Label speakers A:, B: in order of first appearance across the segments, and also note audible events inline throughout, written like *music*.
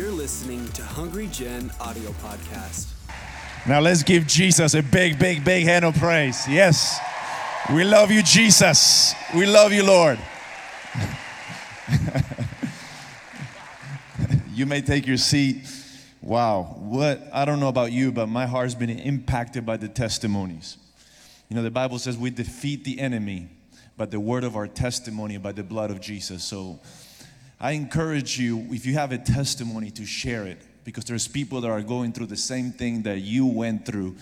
A: You're listening to Hungry Gen audio podcast.
B: Now let's give Jesus a big, big, big hand of praise. Yes. We love you, Jesus. We love you, Lord. *laughs* you may take your seat. Wow. What, I don't know about you, but my heart's been impacted by the testimonies. You know, the Bible says we defeat the enemy by the word of our testimony, by the blood of Jesus. So I encourage you, if you have a testimony, to share it because there's people that are going through the same thing that you went through.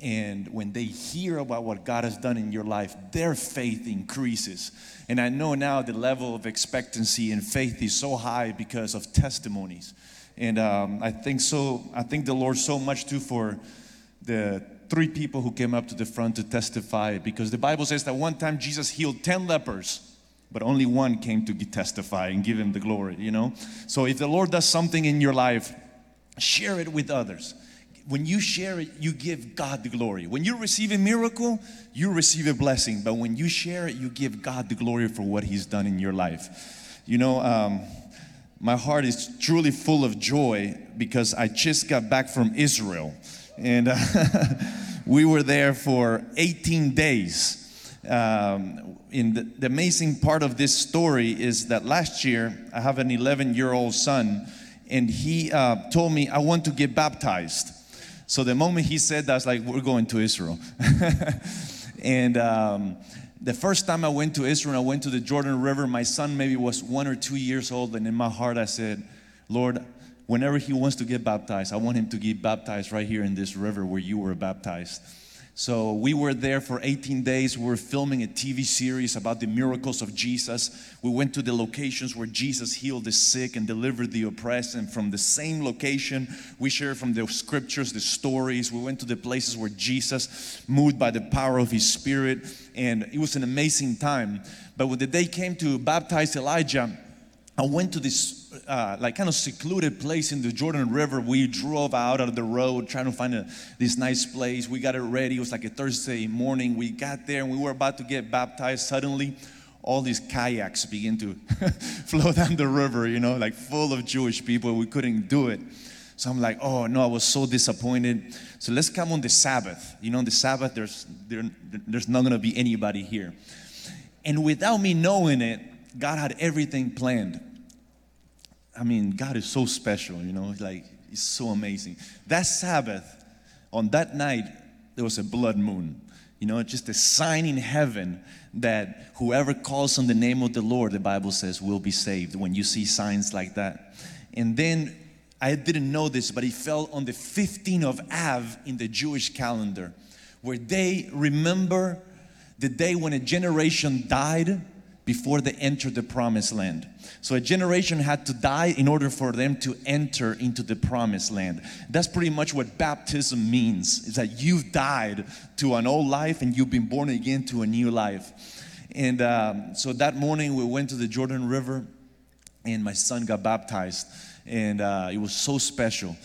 B: And when they hear about what God has done in your life, their faith increases. And I know now the level of expectancy and faith is so high because of testimonies. And um, I think so, I thank the Lord so much too for the three people who came up to the front to testify because the Bible says that one time Jesus healed 10 lepers but only one came to testify and give him the glory, you know? So if the Lord does something in your life, share it with others. When you share it, you give God the glory. When you receive a miracle, you receive a blessing. But when you share it, you give God the glory for what He's done in your life. You know, um, my heart is truly full of joy because I just got back from Israel. And uh, *laughs* we were there for 18 days. Um, in the, the amazing part of this story is that last year I have an 11 year old son, and he uh, told me, I want to get baptized. So the moment he said that, I was like, we're going to Israel. *laughs* and um, the first time I went to Israel, I went to the Jordan River. My son maybe was one or two years old, and in my heart I said, Lord, whenever he wants to get baptized, I want him to get baptized right here in this river where you were baptized. So we were there for 18 days. We were filming a TV series about the miracles of Jesus. We went to the locations where Jesus healed the sick and delivered the oppressed. And from the same location, we shared from the scriptures, the stories. We went to the places where Jesus moved by the power of his spirit. And it was an amazing time. But when the day came to baptize Elijah, I went to this uh, like kind of secluded place in the Jordan River. We drove out of the road trying to find a, this nice place. We got it ready. It was like a Thursday morning. We got there and we were about to get baptized. Suddenly, all these kayaks begin to *laughs* flow down the river, you know, like full of Jewish people. We couldn't do it. So I'm like, oh no, I was so disappointed. So let's come on the Sabbath. You know, on the Sabbath, there's, there, there's not gonna be anybody here. And without me knowing it, God had everything planned. I mean, God is so special, you know, like, it's so amazing. That Sabbath, on that night, there was a blood moon, you know, just a sign in heaven that whoever calls on the name of the Lord, the Bible says, will be saved when you see signs like that. And then I didn't know this, but it fell on the 15th of Av in the Jewish calendar, where they remember the day when a generation died before they entered the promised land. So a generation had to die in order for them to enter into the promised land. That's pretty much what baptism means. Is that you've died to an old life and you've been born again to a new life. And um, so that morning we went to the Jordan River and my son got baptized and uh, it was so special.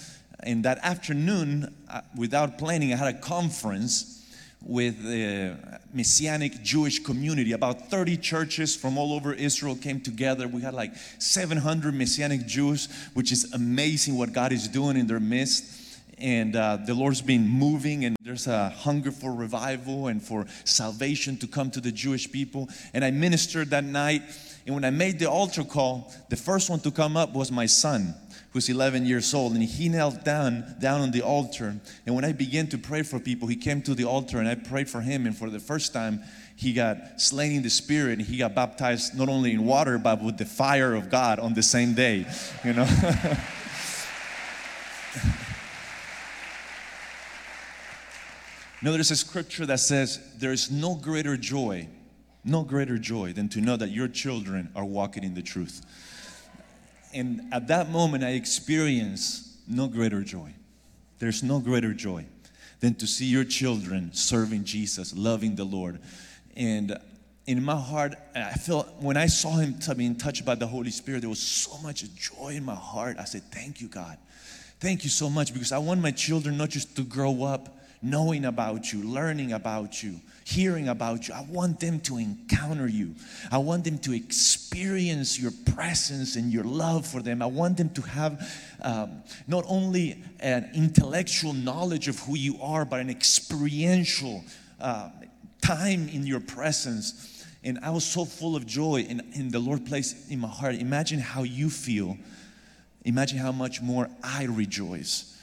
B: And that afternoon, uh, without planning, I had a conference with the Messianic Jewish community. About 30 churches from all over Israel came together. We had like 700 Messianic Jews, which is amazing what God is doing in their midst. And uh, the Lord's been moving, and there's a hunger for revival and for salvation to come to the Jewish people. And I ministered that night. And when I made the altar call, the first one to come up was my son who's 11 years old, and he knelt down down on the altar. And when I began to pray for people, he came to the altar, and I prayed for him. And for the first time, he got slain in the spirit, and he got baptized not only in water but with the fire of God on the same day. You know. *laughs* Now, there's a scripture that says, There is no greater joy, no greater joy than to know that your children are walking in the truth. And at that moment, I experienced no greater joy. There's no greater joy than to see your children serving Jesus, loving the Lord. And in my heart, I felt when I saw him being touched by the Holy Spirit, there was so much joy in my heart. I said, Thank you, God. Thank you so much because I want my children not just to grow up knowing about you, learning about you, hearing about you. I want them to encounter you. I want them to experience your presence and your love for them. I want them to have um, not only an intellectual knowledge of who you are, but an experiential uh, time in your presence. And I was so full of joy, and, and the Lord placed in my heart. Imagine how you feel. Imagine how much more I rejoice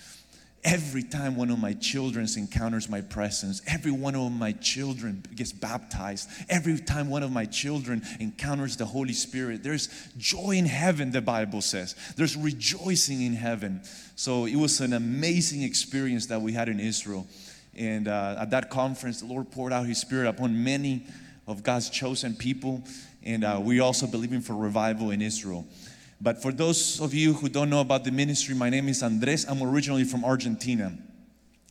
B: every time one of my children encounters my presence, every one of my children gets baptized, every time one of my children encounters the Holy Spirit, there's joy in heaven, the Bible says. There's rejoicing in heaven. So it was an amazing experience that we had in Israel. And uh, at that conference, the Lord poured out His Spirit upon many of God's chosen people. And uh, we also believing for revival in Israel. But for those of you who don't know about the ministry, my name is Andres. I'm originally from Argentina.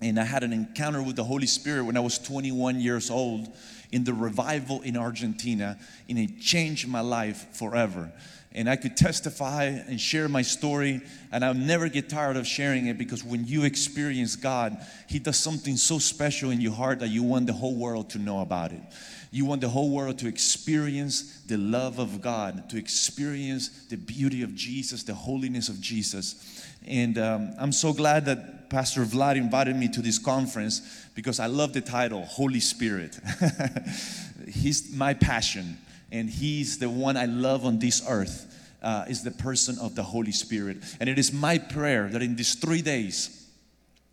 B: And I had an encounter with the Holy Spirit when I was 21 years old in the revival in Argentina, and it changed my life forever. And I could testify and share my story, and I'll never get tired of sharing it because when you experience God, He does something so special in your heart that you want the whole world to know about it. You want the whole world to experience the love of God, to experience the beauty of Jesus, the holiness of Jesus. And um, I'm so glad that Pastor Vlad invited me to this conference because I love the title, Holy Spirit. *laughs* He's my passion, and He's the one I love on this earth. Uh, is the person of the Holy Spirit. And it is my prayer that in these three days,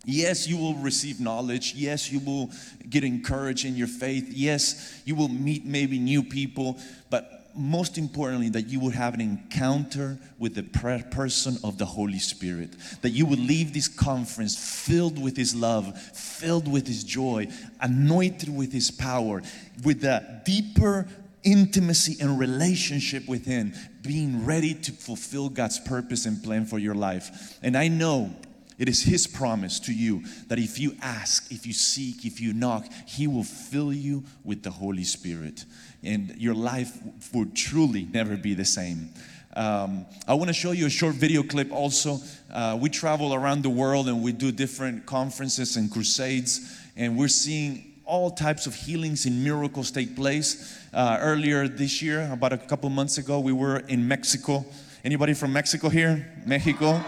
B: Yes, you will receive knowledge. Yes, you will get encouraged in your faith. Yes, you will meet maybe new people. But most importantly, that you would have an encounter with the person of the Holy Spirit. That you would leave this conference filled with His love, filled with His joy, anointed with His power, with a deeper intimacy and relationship with Him, being ready to fulfill God's purpose and plan for your life. And I know it is His promise to you that if you ask, if you seek, if you knock, He will fill you with the Holy Spirit. And your life will truly never be the same. Um, I want to show you a short video clip also. Uh, we travel around the world and we do different conferences and crusades, and we're seeing all types of healings and miracles take place. Uh, earlier this year, about a couple months ago, we were in Mexico. Anybody from Mexico here? Mexico?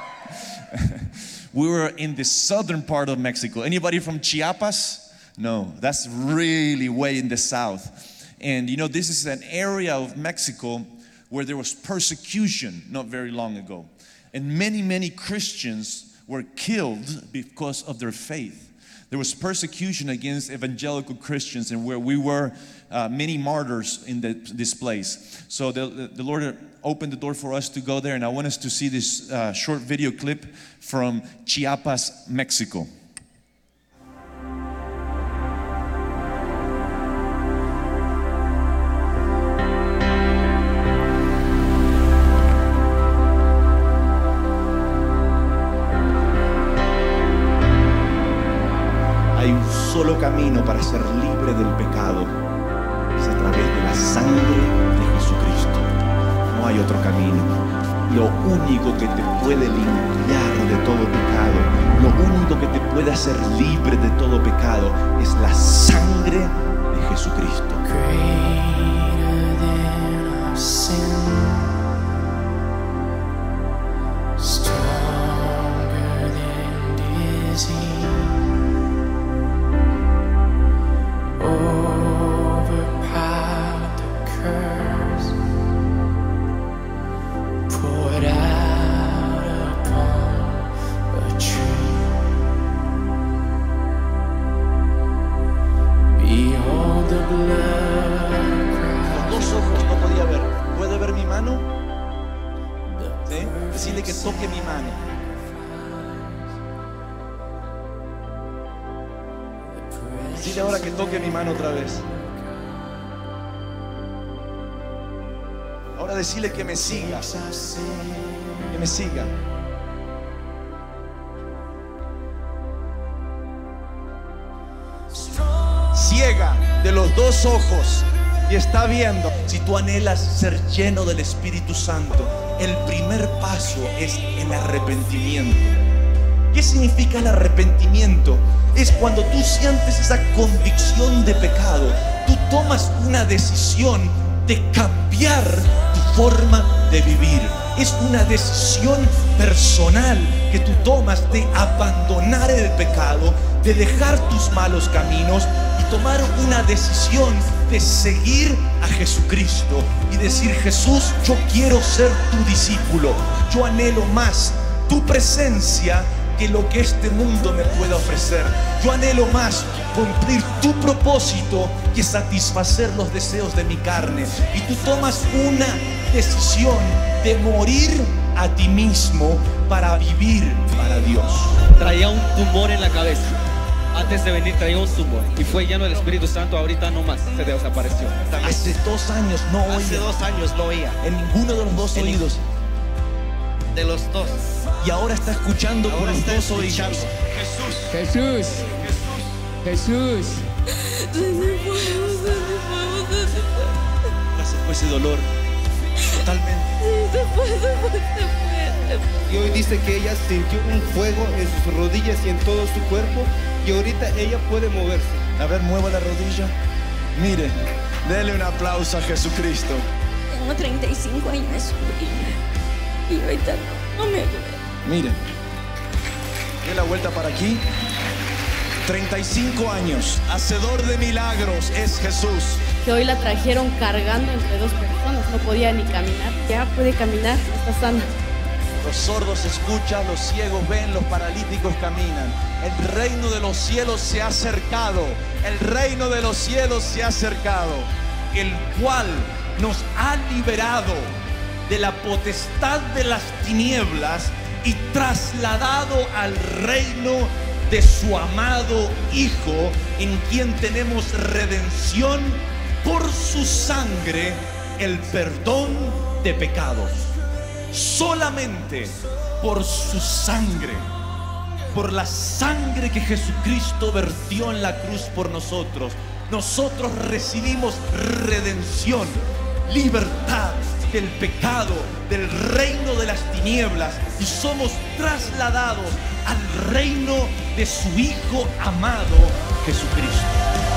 B: *laughs* *laughs* we were in the southern part of Mexico. Anybody from Chiapas? No, that's really way in the south. And you know, this is an area of Mexico where there was persecution not very long ago. And many, many Christians were killed because of their faith. There was persecution against evangelical Christians, and where we were, uh, many martyrs in the, this place. So the, the, the Lord opened the door for us to go there, and I want us to see this uh, short video clip from Chiapas, Mexico.
C: Solo camino para ser libre del pecado. Es a través de la sangre. Hay otro camino. Lo único que te puede limpiar de todo pecado, lo único que te puede hacer libre de todo pecado es la sangre de Jesucristo.
D: Cry.
C: Dos ojos no podía ver. ¿Puede ver mi mano? ¿Sí? Decirle que toque mi mano. Dile ahora que toque mi mano otra vez. Ahora decirle que me siga, que me siga. Los dos ojos y está viendo. Si tú anhelas ser lleno del Espíritu Santo, el primer paso es el arrepentimiento.
B: ¿Qué significa el arrepentimiento? Es cuando tú sientes esa convicción de pecado. Tú tomas una decisión de cambiar tu forma de vivir. Es una decisión personal que tú tomas de abandonar el pecado, de dejar tus malos caminos tomar una decisión de seguir a Jesucristo y decir, Jesús, yo quiero ser tu discípulo. Yo anhelo más tu presencia que lo que este mundo me pueda ofrecer. Yo anhelo más cumplir tu propósito que satisfacer los deseos de mi carne. Y tú tomas una decisión de morir a ti mismo para vivir para Dios.
E: traía un tumor en la cabeza. Antes de venir traía un tumor y fue lleno del Espíritu Santo. Ahorita no más, se desapareció.
B: Hace dos años no
F: Hace
B: oía
F: dos años no oía.
B: en ninguno de los dos
F: En
B: oídos
F: De los dos.
B: y ahora está escuchando con
F: Ahora
B: los
F: está
B: dos
F: escuchando.
B: oídos.
G: Jesús. Jesús.
B: Ya se fue ese dolor. Totalmente.
F: Y hoy dice que ella sintió un fuego en sus rodillas y en todo su cuerpo y ahorita ella puede moverse.
B: A ver, mueva la rodilla. Mire, dele un aplauso a Jesucristo.
H: Tengo 35 años y ahorita no, no me duele.
B: Mire, dé la vuelta para aquí. 35 años, hacedor de milagros es Jesús.
I: que hoy la trajeron cargando entre dos personas, no podía ni caminar. Ya puede caminar, está sana.
B: Los sordos escuchan, los ciegos ven, los paralíticos caminan. El reino de los cielos se ha acercado. El reino de los cielos se ha acercado. El cual nos ha liberado de la potestad de las tinieblas y trasladado al reino de su amado Hijo, en quien tenemos redención por su sangre, el perdón de pecados solamente por su sangre, por la sangre que Jesucristo vertió en la cruz por nosotros, nosotros recibimos redención, libertad del pecado, del reino de las tinieblas y somos trasladados al reino de su Hijo amado Jesucristo.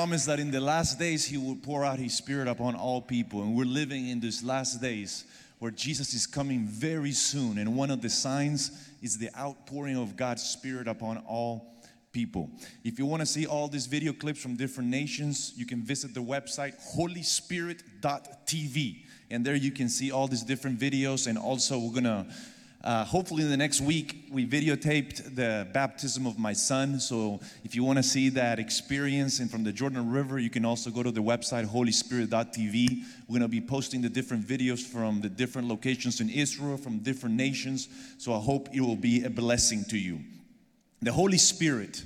J: Promised that in the last days He will pour out His Spirit upon all people. And we're living in these last days where Jesus is coming very soon. And one of the signs is the outpouring of God's Spirit upon all people. If you want to see all these video clips from different nations, you can visit the website holyspirit.tv. And there you can see all these different videos. And also, we're going to uh, hopefully, in the next week, we videotaped the baptism of my son. So, if you want to see that experience and from the Jordan River, you can also go to the website holyspirit.tv. We're going to be posting the different videos from the different locations in Israel, from different nations. So, I hope it will be a blessing to you. The Holy Spirit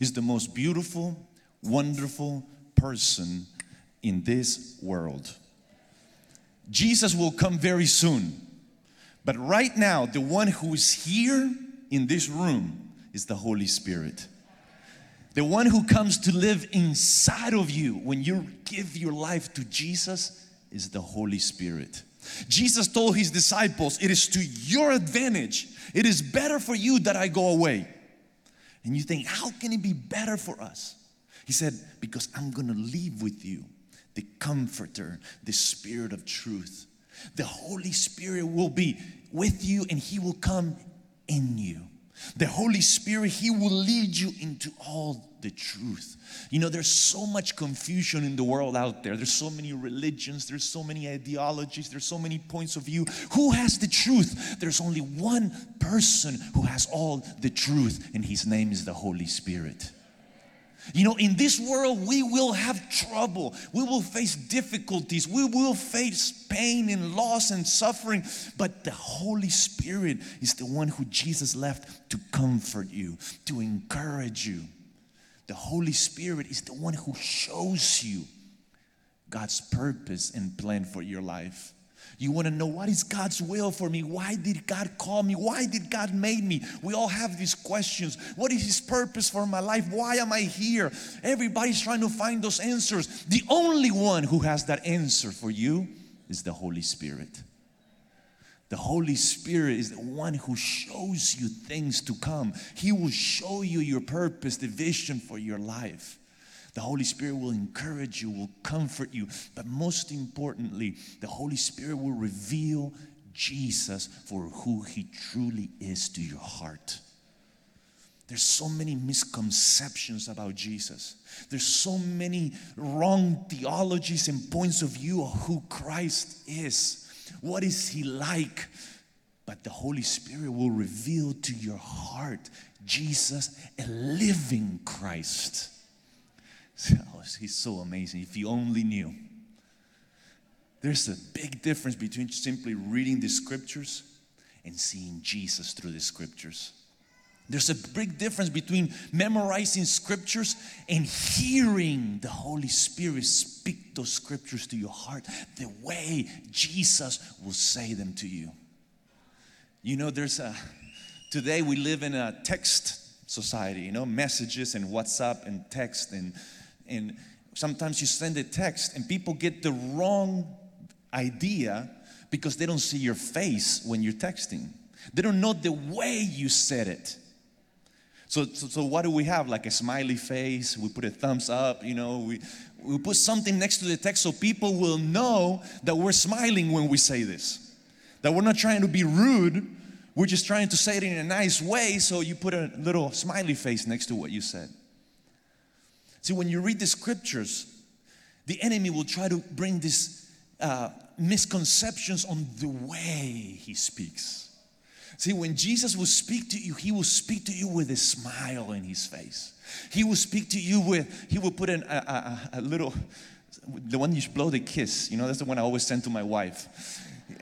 J: is the most beautiful, wonderful person in this world. Jesus will come very soon. But right now, the one who is here in this room is the Holy Spirit. The one who comes to live inside of you when you give your life to Jesus is the Holy Spirit. Jesus told his disciples, It is to your advantage. It is better for you that I go away. And you think, How can it be better for us? He said, Because I'm gonna leave with you the Comforter, the Spirit of truth.
B: The Holy Spirit will be with you and He will come in you. The Holy Spirit, He will lead you into all the truth. You know, there's so much confusion in the world out there. There's so many religions, there's so many ideologies, there's so many points of view. Who has the truth? There's only one person who has all the truth, and His name is the Holy Spirit. You know, in this world, we will have trouble. We will face difficulties. We will face pain and loss and suffering. But the Holy Spirit is the one who Jesus left to comfort you, to encourage you. The Holy Spirit is the one who shows you God's purpose and plan for your life. You want to know what is God's will for me? Why did God call me? Why did God make me? We all have these questions. What is his purpose for my life? Why am I here? Everybody's trying to find those answers. The only one who has that answer for you is the Holy Spirit. The Holy Spirit is the one who shows you things to come. He will show you your purpose, the vision for your life. The Holy Spirit will encourage you, will comfort you, but most importantly, the Holy Spirit will reveal Jesus for who He truly is to your heart. There's so many misconceptions about Jesus. There's so many wrong theologies and points of view of who Christ is. What is He like? But the Holy Spirit will reveal to your heart Jesus, a living Christ. Oh, *laughs* he's so amazing. If you only knew. There's a big difference between simply reading the scriptures and seeing Jesus through the scriptures. There's a big difference between memorizing scriptures and hearing the Holy Spirit speak those scriptures to your heart the way Jesus will say them to you. You know, there's a, today we live in a text society, you know, messages and WhatsApp and text and, and sometimes you send a text and people get the wrong idea because they don't see your face when you're texting. They don't know the way you said it. So, so, so, what do we have? Like a smiley face, we put a thumbs up, you know, we, we put something next to the text so people will know that we're smiling when we say this. That we're not trying to be rude, we're just trying to say it in a nice way, so you put a little smiley face next to what you said. See, when you read the scriptures, the enemy will try to bring these uh, misconceptions on the way he speaks. See, when Jesus will speak to you, he will speak to you with a smile in his face. He will speak to you with, he will put in a, a, a little, the one you blow the kiss, you know, that's the one I always send to my wife. *laughs*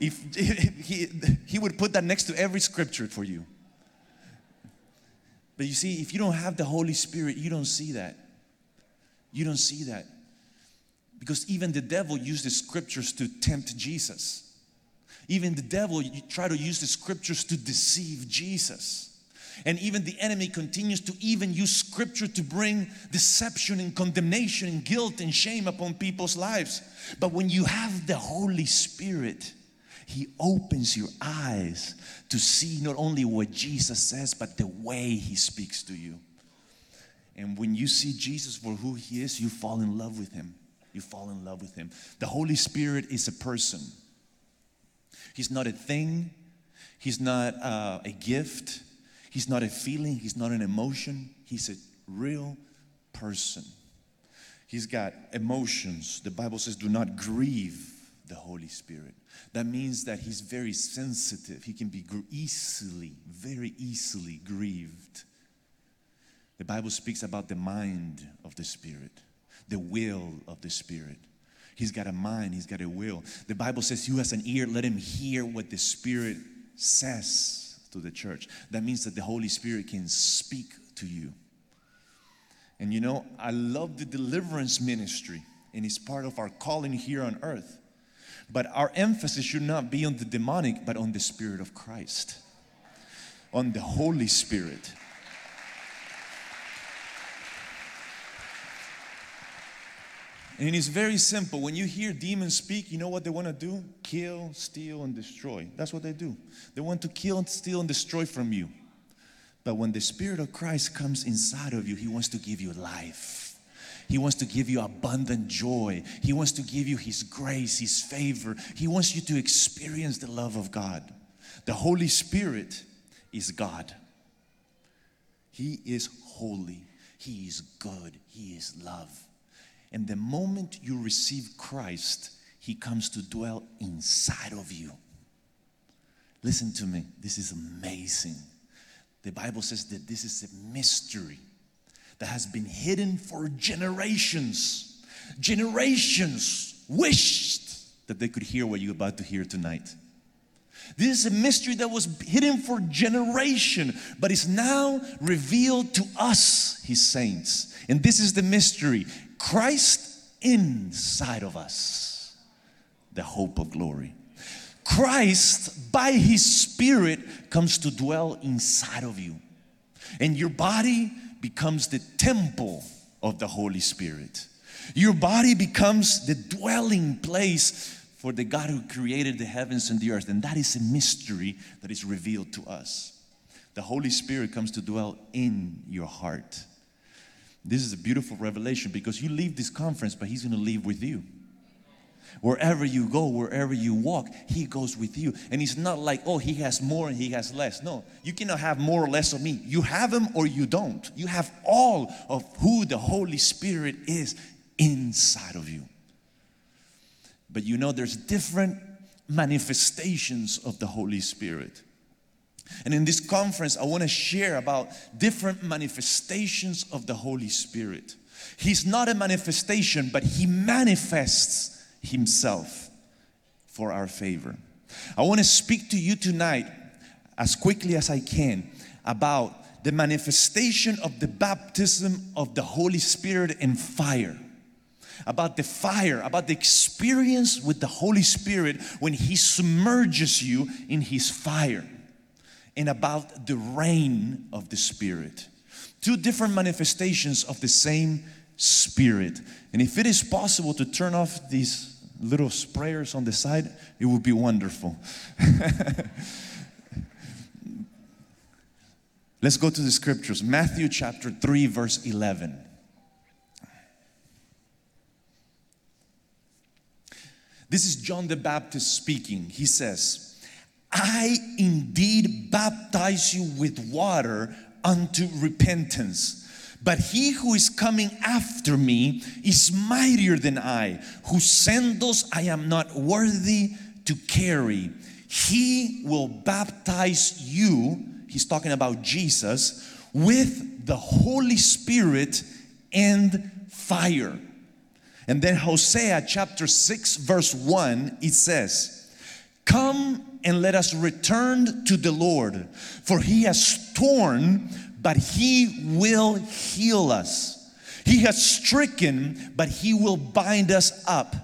B: if, if *laughs* he, he would put that next to every scripture for you. But you see, if you don't have the Holy Spirit, you don't see that. You don't see that. Because even the devil used the scriptures to tempt Jesus. Even the devil you try to use the scriptures to deceive Jesus. And even the enemy continues to even use scripture to bring deception and condemnation and guilt and shame upon people's lives. But when you have the Holy Spirit, He opens your eyes to see not only what Jesus says, but the way He speaks to you. And when you see Jesus for who He is, you fall in love with Him. You fall in love with Him. The Holy Spirit is a person. He's not a thing, He's not uh, a gift, He's not a feeling, He's not an emotion. He's a real person. He's got emotions. The Bible says, do not grieve the Holy Spirit. That means that He's very sensitive. He can be easily, very easily grieved. The Bible speaks about the mind of the Spirit, the will of the Spirit. He's got a mind, he's got a will. The Bible says, Who has an ear, let him hear what the Spirit says to the church. That means that the Holy Spirit can speak to you. And you know, I love the deliverance ministry, and it's part of our calling here on earth. But our emphasis should not be on the demonic, but on the Spirit of Christ, on the Holy Spirit. And it's very simple. When you hear demons speak, you know what they want to do? Kill, steal, and destroy. That's what they do. They want to kill, and steal, and destroy from you. But when the Spirit of Christ comes inside of you, He wants to give you life. He wants to give you abundant joy. He wants to give you His grace, His favor. He wants you to experience the love of God. The Holy Spirit is God. He is holy. He is good. He is love. And the moment you receive Christ, He comes to dwell inside of you. Listen to me, this is amazing. The Bible says that this is a mystery that has been hidden for generations. Generations wished that they could hear what you're about to hear tonight. This is a mystery that was hidden for generation, but is now revealed to us, his saints. And this is the mystery Christ inside of us, the hope of glory. Christ, by his Spirit, comes to dwell inside of you. And your body becomes the temple of the Holy Spirit. Your body becomes the dwelling place for the God who created the heavens and the earth. And that is a mystery that is revealed to us. The Holy Spirit comes to dwell in your heart. This is a beautiful revelation because you leave this conference, but He's going to leave with you. Wherever you go, wherever you walk, He goes with you. And it's not like, oh, He has more and He has less. No, you cannot have more or less of me. You have Him or you don't. You have all of who the Holy Spirit is inside of you. But you know, there's different manifestations of the Holy Spirit. And in this conference, I want to share about different manifestations of the Holy Spirit. He's not a manifestation, but He manifests Himself for our favor. I want to speak to you tonight, as quickly as I can, about the manifestation of the baptism of the Holy Spirit in fire about the fire, about the experience with the Holy Spirit when He submerges you in His fire, and about the rain of the Spirit. Two different manifestations of the same Spirit. And if it is possible to turn off these little sprayers on the side, it would be wonderful. *laughs* Let's go to the scriptures. Matthew chapter 3, verse 11. This is John the Baptist speaking. He says, I indeed baptize you with water unto repentance. But he who is coming after me is mightier than I, whose sandals I am not worthy to carry. He will baptize you, he's talking about Jesus, with the Holy Spirit and fire. And then Hosea chapter 6, verse 1, it says, Come and let us return to the Lord, for he has torn, but he will heal us. He has stricken, but he will bind us up.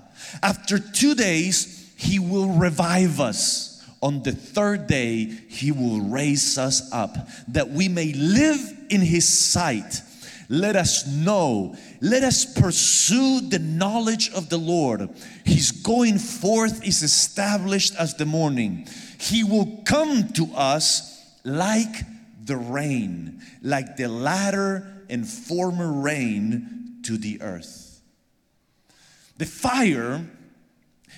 B: After two days, he will revive us. On the third day, he will raise us up, that we may live in his sight. Let us know let us pursue the knowledge of the Lord. His going forth is established as the morning. He will come to us like the rain, like the latter and former rain to the earth. The fire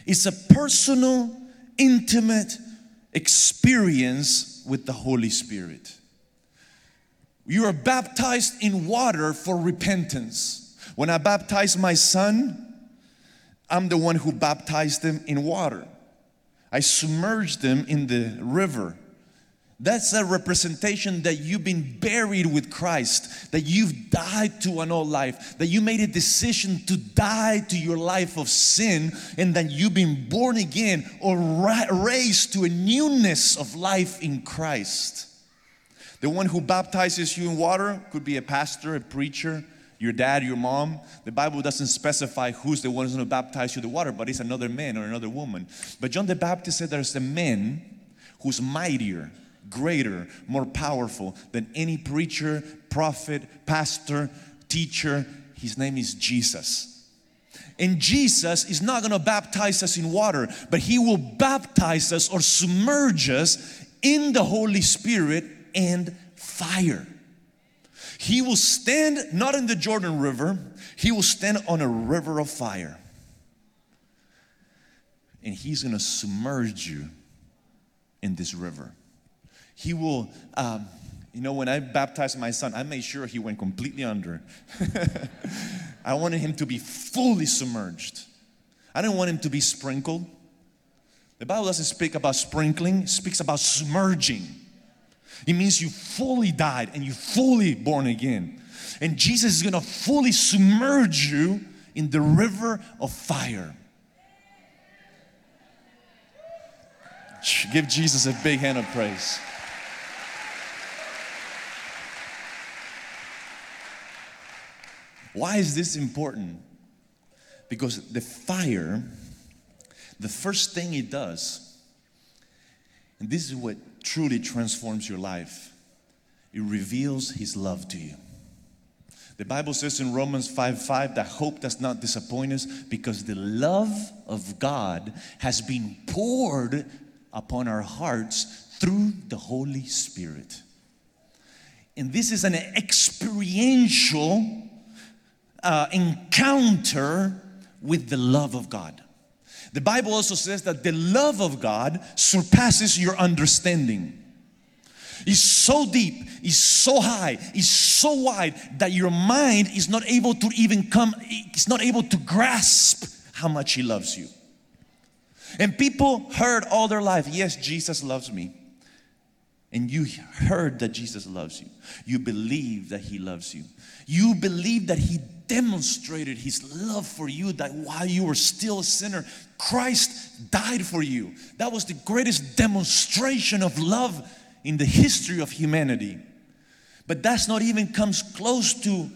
B: is a personal, intimate experience with the Holy Spirit. You are baptized in water for repentance. When I baptized my son, I'm the one who baptized him in water. I submerged them in the river. That's a representation that you've been buried with Christ, that you've died to an old life, that you made a decision to die to your life of sin, and that you've been born again or raised to a newness of life in Christ. The one who baptizes you in water could be a pastor, a preacher, your dad, your mom. The Bible doesn't specify who's the one who's going to baptize you in the water, but it's another man or another woman. But John the Baptist said there's a man who's mightier, greater, more powerful than any preacher, prophet, pastor, teacher. His name is Jesus. And Jesus is not going to baptize us in water, but He will baptize us or submerge us in the Holy Spirit and fire. He will stand not in the Jordan River, He will stand on a river of fire. And he's gonna submerge you in this river. He will, um, you know, when I baptized my son, I made sure he went completely under. *laughs* I wanted him to be fully submerged. I didn't want him to be sprinkled. The Bible doesn't speak about sprinkling, it speaks about submerging. It means you fully died and you fully born again. And Jesus is gonna fully submerge you in the river of fire. Give Jesus a big hand of praise. Why is this important? Because the fire, the first thing it does, and this is what truly transforms your life, it reveals His love to you. The Bible says in Romans 5 5 that hope does not disappoint us because the love of God has been poured upon our hearts through the Holy Spirit. And this is an experiential uh, encounter with the love of God. The Bible also says that the love of God surpasses your understanding. It's so deep, it's so high, it's so wide that your mind is not able to even come, it's not able to grasp how much He loves you. And people heard all their life, yes, Jesus loves me. And you heard that Jesus loves you. You believe that He loves you. You believe that He demonstrated His love for you, that while you were still a sinner, Christ died for you. That was the greatest demonstration of love in the history of humanity. But that's not even comes close to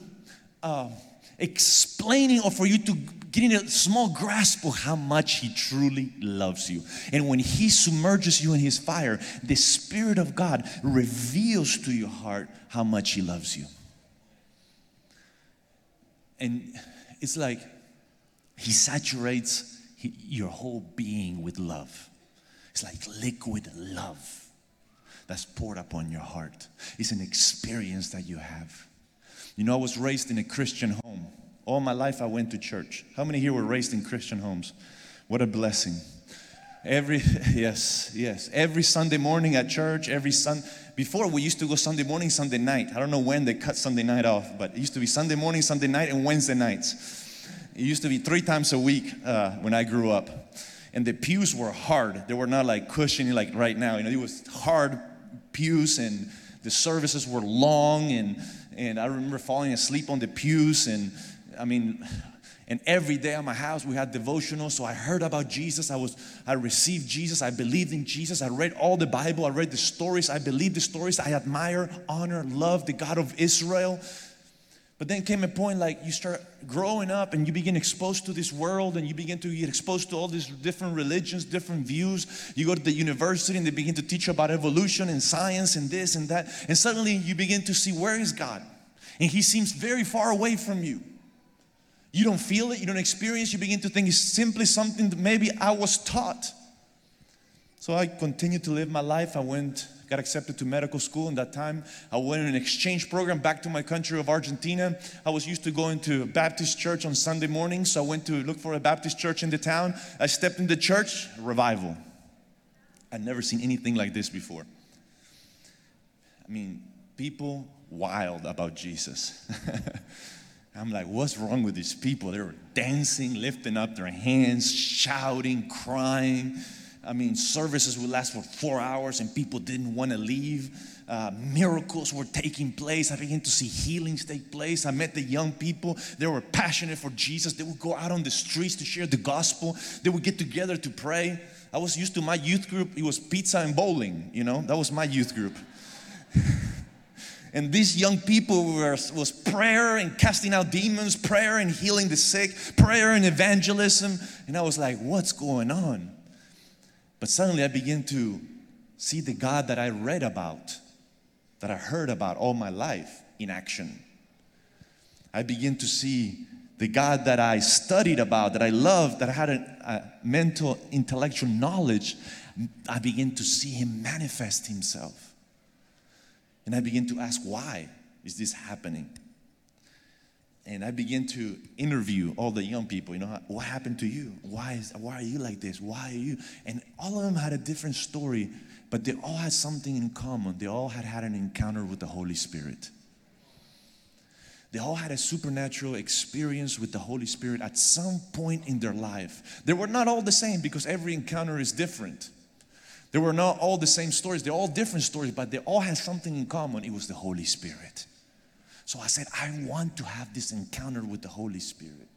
B: uh, explaining or for you to getting a small grasp of how much He truly loves you. And when He submerges you in His fire, the Spirit of God reveals to your heart how much He loves you. And it's like He saturates your whole being with love. It's like liquid love that's poured upon your heart. It's an experience that you have. You know, I was raised in a Christian home. All my life I went to church. How many here were raised in Christian homes? What a blessing. Every, *laughs* yes, yes. Every Sunday morning at church, every Sun. Before we used to go Sunday morning, Sunday night. I don't know when they cut Sunday night off, but it used to be Sunday morning, Sunday night, and Wednesday nights. It used to be three times a week uh, when I grew up. And the pews were hard. They were not like cushiony like right now. You know, it was hard pews and the services were long and and I remember falling asleep on the pews and I mean, and every day at my house we had devotional. So I heard about Jesus. I was, I received Jesus. I believed in Jesus. I read all the Bible. I read the stories. I believed the stories. I admire, honor, love the God of Israel. But then came a point like you start growing up and you begin exposed to this world and you begin to get exposed to all these different religions, different views. You go to the university and they begin to teach about evolution and science and this and that. And suddenly you begin to see where is God? And He seems very far away from you. You don't feel it, you don't experience, you begin to think it's simply something that maybe I was taught. So I continued to live my life. I went, got accepted to medical school in that time. I went on an exchange program back to my country of Argentina. I was used to going to a Baptist church on Sunday mornings, so I went to look for a Baptist church in the town. I stepped in the church, revival. I'd never seen anything like this before. I mean, people wild about Jesus. *laughs* I'm like, what's wrong with these people? They were dancing, lifting up their hands, shouting, crying. I mean, services would last for four hours and people didn't want to leave. Uh, miracles were taking place. I began to see healings take place. I met the young people. They were passionate for Jesus. They would go out on the streets to share the gospel. They would get together to pray. I was used to my youth group, it was pizza and bowling, you know, that was my youth group. *laughs* And these young people were, was prayer and casting out demons, prayer and healing the sick, prayer and evangelism. And I was like, what's going on? But suddenly I began to see the God that I read about, that I heard about all my life in action. I began to see the God that I studied about, that I loved, that I had a, a mental, intellectual knowledge. I began to see Him manifest Himself. And I begin to ask, why is this happening? and I began to interview all the young people. You know, what happened to you? Why is why are you like this? Why are you? And all of them had a different story, but they all had something in common. They all had had an encounter with the Holy Spirit. They all had a supernatural experience with the Holy Spirit at some point in their life. They were not all the same because every encounter is different. They were not all the same stories, they're all different stories, but they all had something in common. It was the Holy Spirit. So I said, I want to have this encounter with the Holy Spirit.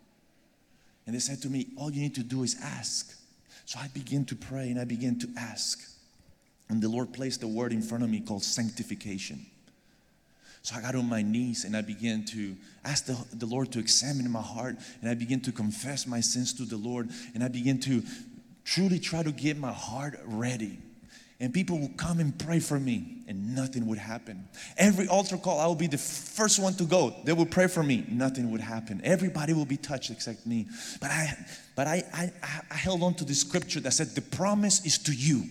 B: And they said to me, All you need to do is ask. So I began to pray and I began to ask. And the Lord placed a word in front of me called sanctification. So I got on my knees and I began to ask the, the Lord to examine my heart and I began to confess my sins to the Lord and I began to truly try to get my heart ready. And people would come and pray for me, and nothing would happen. Every altar call, I will be the first one to go. They would pray for me, nothing would happen. Everybody will be touched except me. But I, but I, I, I held on to the scripture that said, "The promise is to you,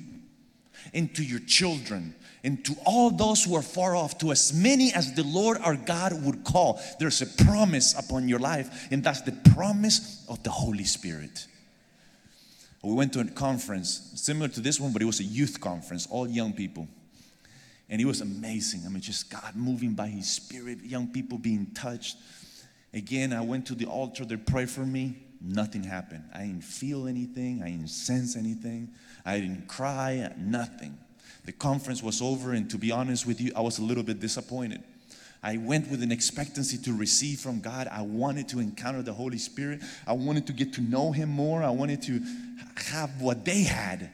B: and to your children, and to all those who are far off, to as many as the Lord our God would call." There's a promise upon your life, and that's the promise of the Holy Spirit. We went to a conference similar to this one, but it was a youth conference, all young people. And it was amazing. I mean, just God moving by His Spirit, young people being touched. Again, I went to the altar, they prayed for me. Nothing happened. I didn't feel anything, I didn't sense anything, I didn't cry, nothing. The conference was over, and to be honest with you, I was a little bit disappointed. I went with an expectancy to receive from God. I wanted to encounter the Holy Spirit. I wanted to get to know Him more. I wanted to have what they had,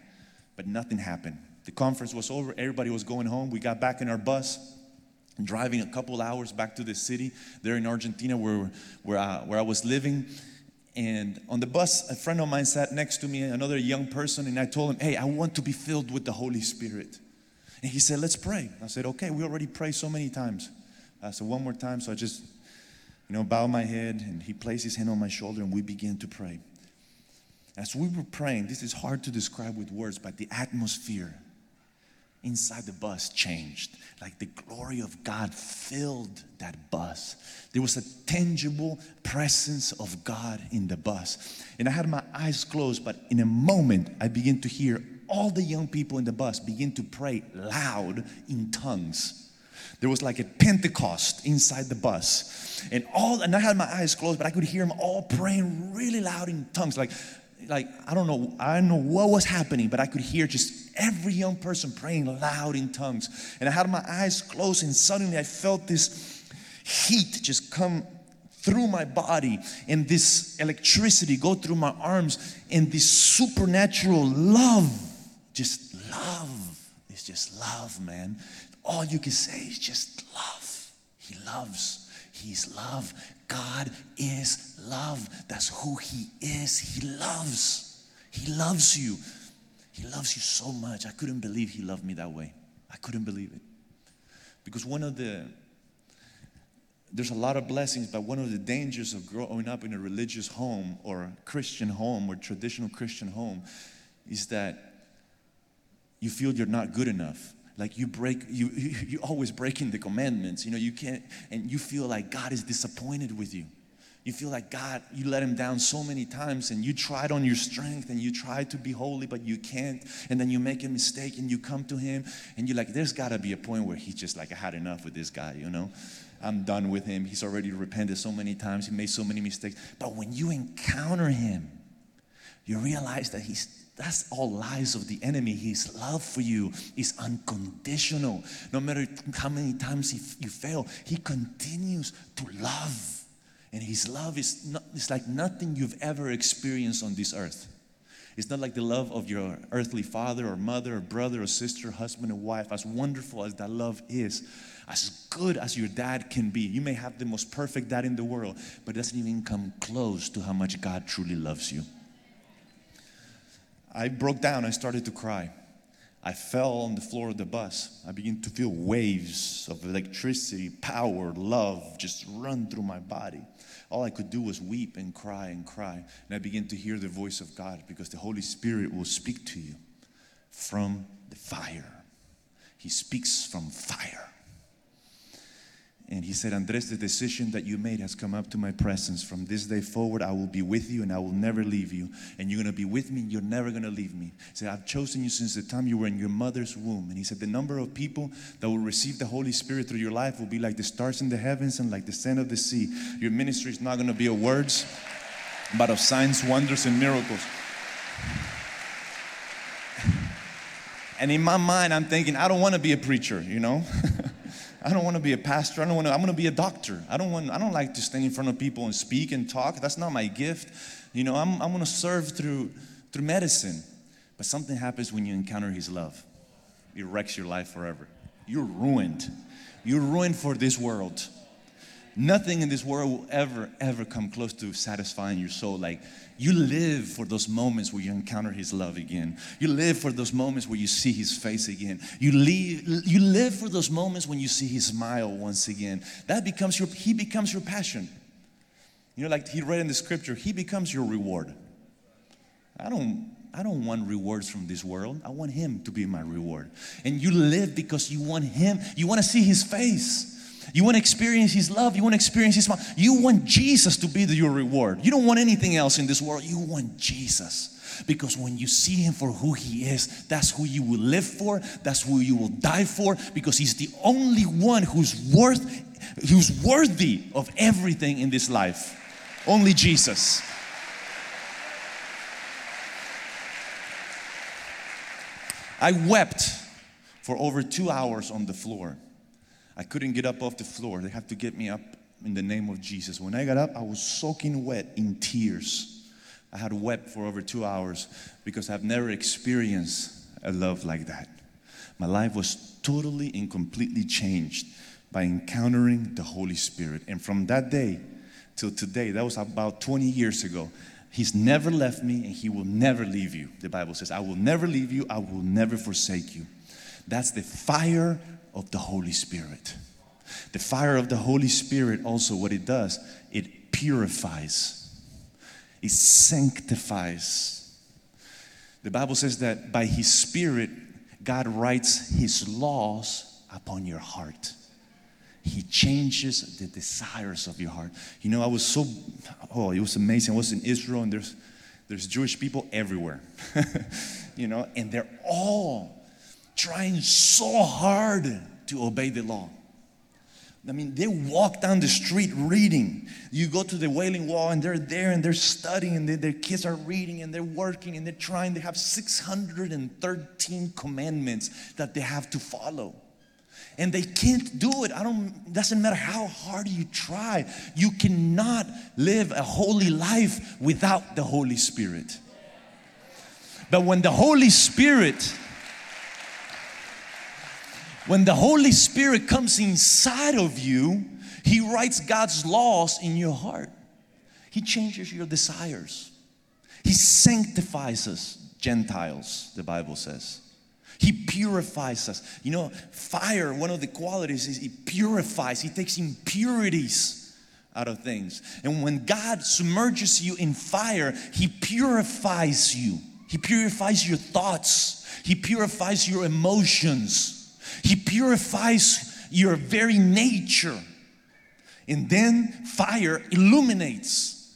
B: but nothing happened. The conference was over. Everybody was going home. We got back in our bus, driving a couple hours back to the city there in Argentina where, where, I, where I was living. And on the bus, a friend of mine sat next to me, another young person, and I told him, Hey, I want to be filled with the Holy Spirit. And he said, Let's pray. I said, Okay, we already prayed so many times. Uh, I said, One more time. So I just, you know, bow my head, and he placed his hand on my shoulder, and we began to pray. As we were praying, this is hard to describe with words, but the atmosphere inside the bus changed. Like the glory of God filled that bus. There was a tangible presence of God in the bus. And I had my eyes closed, but in a moment, I began to hear all the young people in the bus begin to pray loud in tongues. There was like a Pentecost inside the bus. And all and I had my eyes closed, but I could hear them all praying really loud in tongues. Like, like I don't know, I don't know what was happening, but I could hear just every young person praying loud in tongues. And I had my eyes closed, and suddenly I felt this heat just come through my body and this electricity go through my arms and this supernatural love just love it's just love man all you can say is just love. He loves. He's love. God is love. That's who he is. He loves. He loves you. He loves you so much. I couldn't believe he loved me that way. I couldn't believe it. Because one of the there's a lot of blessings, but one of the dangers of growing up in a religious home or a Christian home or traditional Christian home is that you feel you're not good enough. Like you break, *laughs* you, you always breaking the commandments. You know, you can't, and you feel like God is disappointed with you. You feel like God, you let him down so many times and you tried on your strength and you tried to be holy, but you can't. And then you make a mistake and you come to him and you're like, there's got to be a point where he's just like, I had enough with this guy, you know? I'm done with him. He's already repented so many times. He made so many mistakes. But when you encounter him, you realize that he's that's all lies of the enemy. His love for you is unconditional. No matter how many times you fail, he continues to love. And his love is not, it's like nothing you've ever experienced on this earth. It's not like the love of your earthly father or mother or brother or sister, husband or wife, as wonderful as that love is as good as your dad can be. You may have the most perfect dad in the world, but it doesn't even come close to how much God truly loves you. I broke down, I started to cry. I fell on the floor of the bus. I began to feel waves of electricity, power, love just run through my body. All I could do was weep and cry and cry. And I began to hear the voice of God because the Holy Spirit will speak to you from the fire. He speaks from fire. And he said, Andres, the decision that you made has come up to my presence. From this day forward, I will be with you and I will never leave you. And you're going to be with me and you're never going to leave me. He said, I've chosen you since the time you were in your mother's womb. And he said, The number of people that will receive the Holy Spirit through your life will be like the stars in the heavens and like the sand of the sea. Your ministry is not going to be of words, but of signs, wonders, and miracles. And in my mind, I'm thinking, I don't want to be a preacher, you know? *laughs* I don't want to be a pastor. I don't want to, I'm going to be a doctor. I don't want, I don't like to stand in front of people and speak and talk. That's not my gift. You know, I'm, I'm going to serve through, through medicine. But something happens when you encounter His love. It wrecks your life forever. You're ruined. You're ruined for this world. Nothing in this world will ever, ever come close to satisfying your soul. Like you live for those moments where you encounter His love again. You live for those moments where you see His face again. You live, you live for those moments when you see His smile once again. That becomes your, He becomes your passion. You know, like He read in the scripture, He becomes your reward. I don't, I don't want rewards from this world. I want Him to be my reward. And you live because you want Him. You want to see His face. You want to experience His love. You want to experience His smile. You want Jesus to be your reward. You don't want anything else in this world. You want Jesus. Because when you see Him for who He is, that's who you will live for. That's who you will die for. Because He's the only one who's worth, who's worthy of everything in this life. Only Jesus. I wept for over two hours on the floor. I couldn't get up off the floor. They had to get me up in the name of Jesus. When I got up, I was soaking wet in tears. I had wept for over two hours because I've never experienced a love like that. My life was totally and completely changed by encountering the Holy Spirit. And from that day till today, that was about 20 years ago, He's never left me and He will never leave you. The Bible says, I will never leave you, I will never forsake you. That's the fire of the Holy Spirit. The fire of the Holy Spirit, also, what it does, it purifies, it sanctifies. The Bible says that by His Spirit, God writes His laws upon your heart. He changes the desires of your heart. You know, I was so, oh, it was amazing. I was in Israel and there's, there's Jewish people everywhere, *laughs* you know, and they're all trying so hard to obey the law. I mean, they walk down the street reading. You go to the Wailing Wall and they're there and they're studying and they, their kids are reading and they're working and they're trying. They have 613 commandments that they have to follow. And they can't do it. I don't, doesn't matter how hard you try. You cannot live a holy life without the Holy Spirit. But when the Holy Spirit when the Holy Spirit comes inside of you, He writes God's laws in your heart. He changes your desires. He sanctifies us, Gentiles, the Bible says. He purifies us. You know, fire, one of the qualities is it purifies, He takes impurities out of things. And when God submerges you in fire, He purifies you. He purifies your thoughts, He purifies your emotions. He purifies your very nature. And then fire illuminates.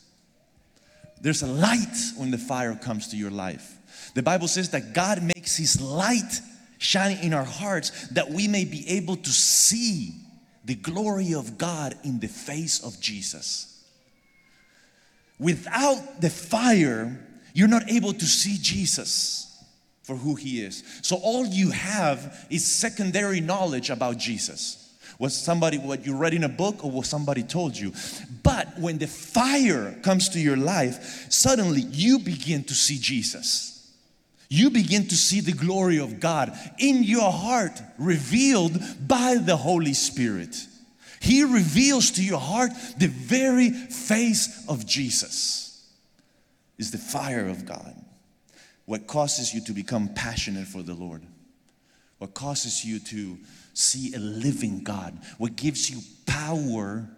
B: There's a light when the fire comes to your life. The Bible says that God makes His light shine in our hearts that we may be able to see the glory of God in the face of Jesus. Without the fire, you're not able to see Jesus for who he is. So all you have is secondary knowledge about Jesus. Was somebody what you read in a book or what somebody told you? But when the fire comes to your life, suddenly you begin to see Jesus. You begin to see the glory of God in your heart, revealed by the Holy Spirit. He reveals to your heart the very face of Jesus, is the fire of God what causes you to become passionate for the Lord, what causes you to see a living God, what gives you power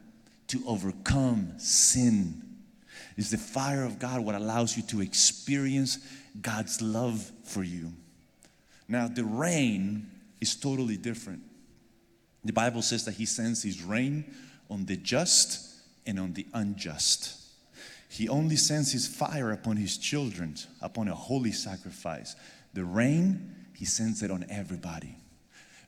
B: to overcome sin is the fire of God, what allows you to experience God's love for you. Now, the rain is totally different. The Bible says that He sends His rain on the just and on the unjust. He only sends His fire upon His children, upon a holy sacrifice. The rain, He sends it on everybody.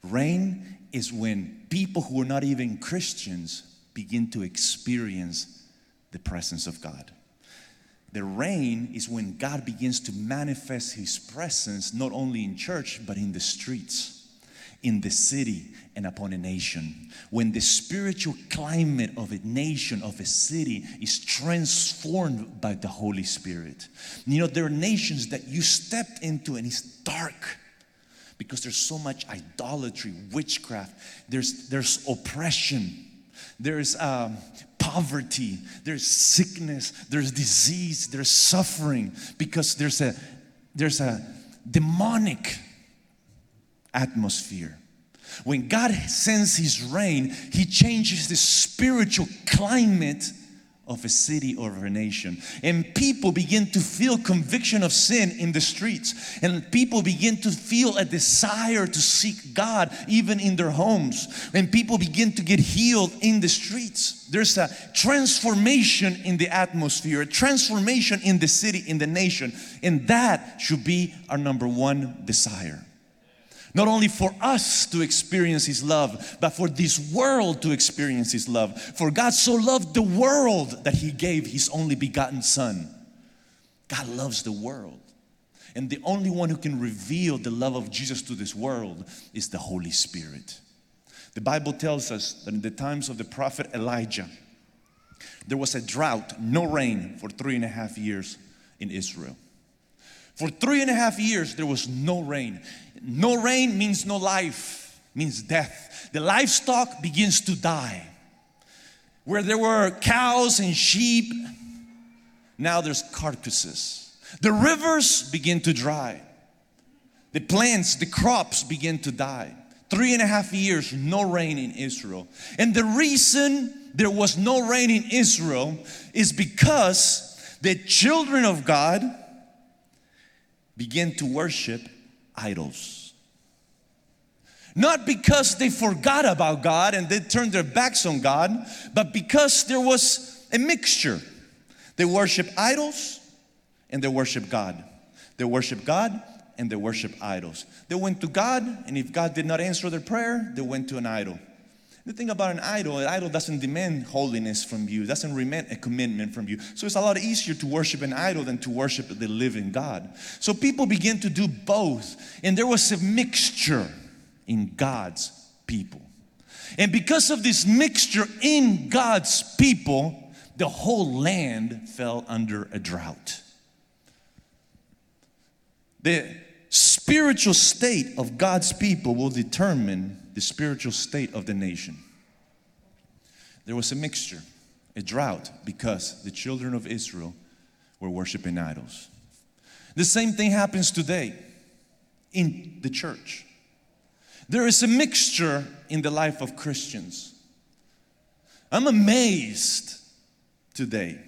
B: Rain is when people who are not even Christians begin to experience the presence of God. The rain is when God begins to manifest His presence not only in church but in the streets, in the city, and upon a nation. When the spiritual climate of a nation, of a city, is transformed by the Holy Spirit. You know, there are nations that you stepped into and it's dark because there's so much idolatry, witchcraft, there's, there's oppression, there's um, poverty, there's sickness, there's disease, there's suffering because there's a, there's a demonic atmosphere. When God sends His rain, He changes the spiritual climate of a city or of a nation. And people begin to feel conviction of sin in the streets. And people begin to feel a desire to seek God even in their homes. And people begin to get healed in the streets. There's a transformation in the atmosphere, a transformation in the city, in the nation. And that should be our number one desire. Not only for us to experience His love, but for this world to experience His love. For God so loved the world that He gave His only begotten Son. God loves the world. And the only one who can reveal the love of Jesus to this world is the Holy Spirit. The Bible tells us that in the times of the prophet Elijah, there was a drought, no rain for three and a half years in Israel. For three and a half years, there was no rain. No rain means no life, means death. The livestock begins to die. Where there were cows and sheep, now there's carcasses. The rivers begin to dry. The plants, the crops begin to die. Three and a half years, no rain in Israel. And the reason there was no rain in Israel is because the children of God began to worship idols. Not because they forgot about God and they turned their backs on God, but because there was a mixture. They worship idols and they worship God. They worship God and they worship idols. They went to God, and if God did not answer their prayer, they went to an idol. The thing about an idol, an idol doesn't demand holiness from you, doesn't demand a commitment from you. So it's a lot easier to worship an idol than to worship the living God. So people begin to do both, and there was a mixture in God's people. And because of this mixture in God's people, the whole land fell under a drought. The spiritual state of God's people will determine the spiritual state of the nation. There was a mixture, a drought, because the children of Israel were worshiping idols. The same thing happens today in the church. There is a mixture in the life of Christians. I'm amazed today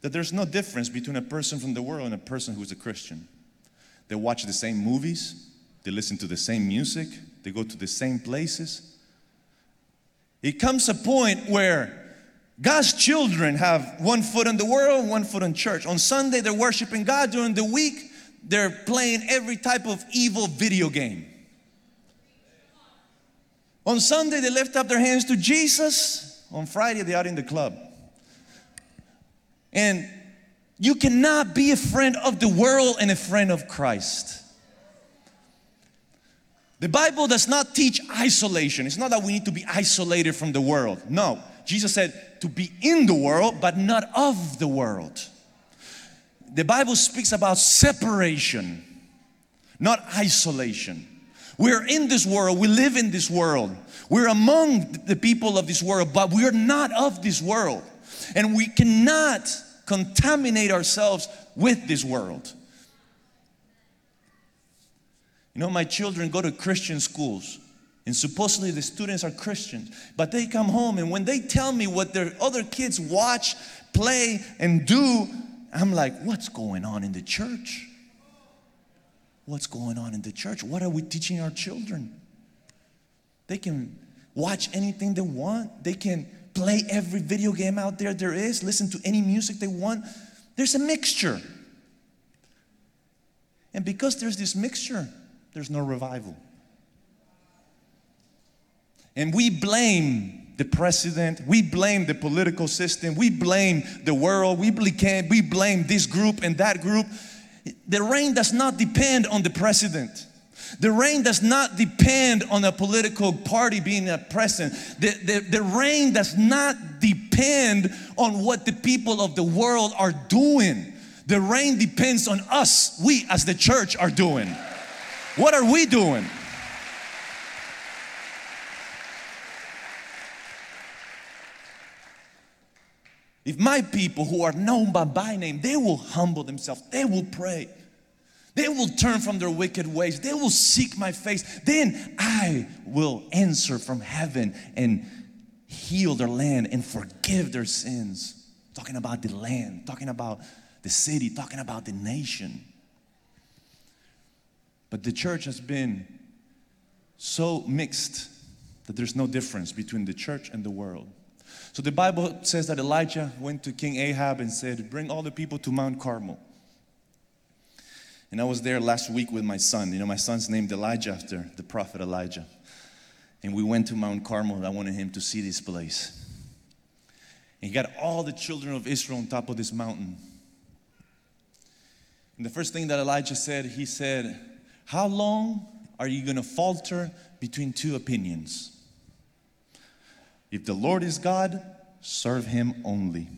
B: that there's no difference between a person from the world and a person who's a Christian. They watch the same movies, they listen to the same music, they go to the same places. It comes a point where God's children have one foot in the world, one foot in church. On Sunday, they're worshiping God. During the week, they're playing every type of evil video game. On Sunday, they lift up their hands to Jesus. On Friday, they're out in the club. And you cannot be a friend of the world and a friend of Christ. The Bible does not teach isolation. It's not that we need to be isolated from the world. No. Jesus said to be in the world, but not of the world. The Bible speaks about separation, not isolation. We're in this world, we live in this world. We're among the people of this world, but we're not of this world. And we cannot contaminate ourselves with this world. You know, my children go to Christian schools, and supposedly the students are Christians, but they come home and when they tell me what their other kids watch, play, and do, I'm like, what's going on in the church? What's going on in the church? What are we teaching our children? They can watch anything they want. They can play every video game out there there is, listen to any music they want. There's a mixture. And because there's this mixture, there's no revival. And we blame the president, we blame the political system, we blame the world, we blame, we blame this group and that group. The rain does not depend on the president. The rain does not depend on a political party being a president. The, the, the rain does not depend on what the people of the world are doing. The rain depends on us, we as the church are doing. What are we doing? If my people who are known by my name, they will humble themselves, they will pray, they will turn from their wicked ways, they will seek my face, then I will answer from heaven and heal their land and forgive their sins. Talking about the land, talking about the city, talking about the nation. But the church has been so mixed that there's no difference between the church and the world. So the Bible says that Elijah went to King Ahab and said, Bring all the people to Mount Carmel. And I was there last week with my son. You know, my son's named Elijah after the prophet Elijah. And we went to Mount Carmel. I wanted him to see this place. And he got all the children of Israel on top of this mountain. And the first thing that Elijah said, he said, How long are you going to falter between two opinions? If the Lord is God, serve him only.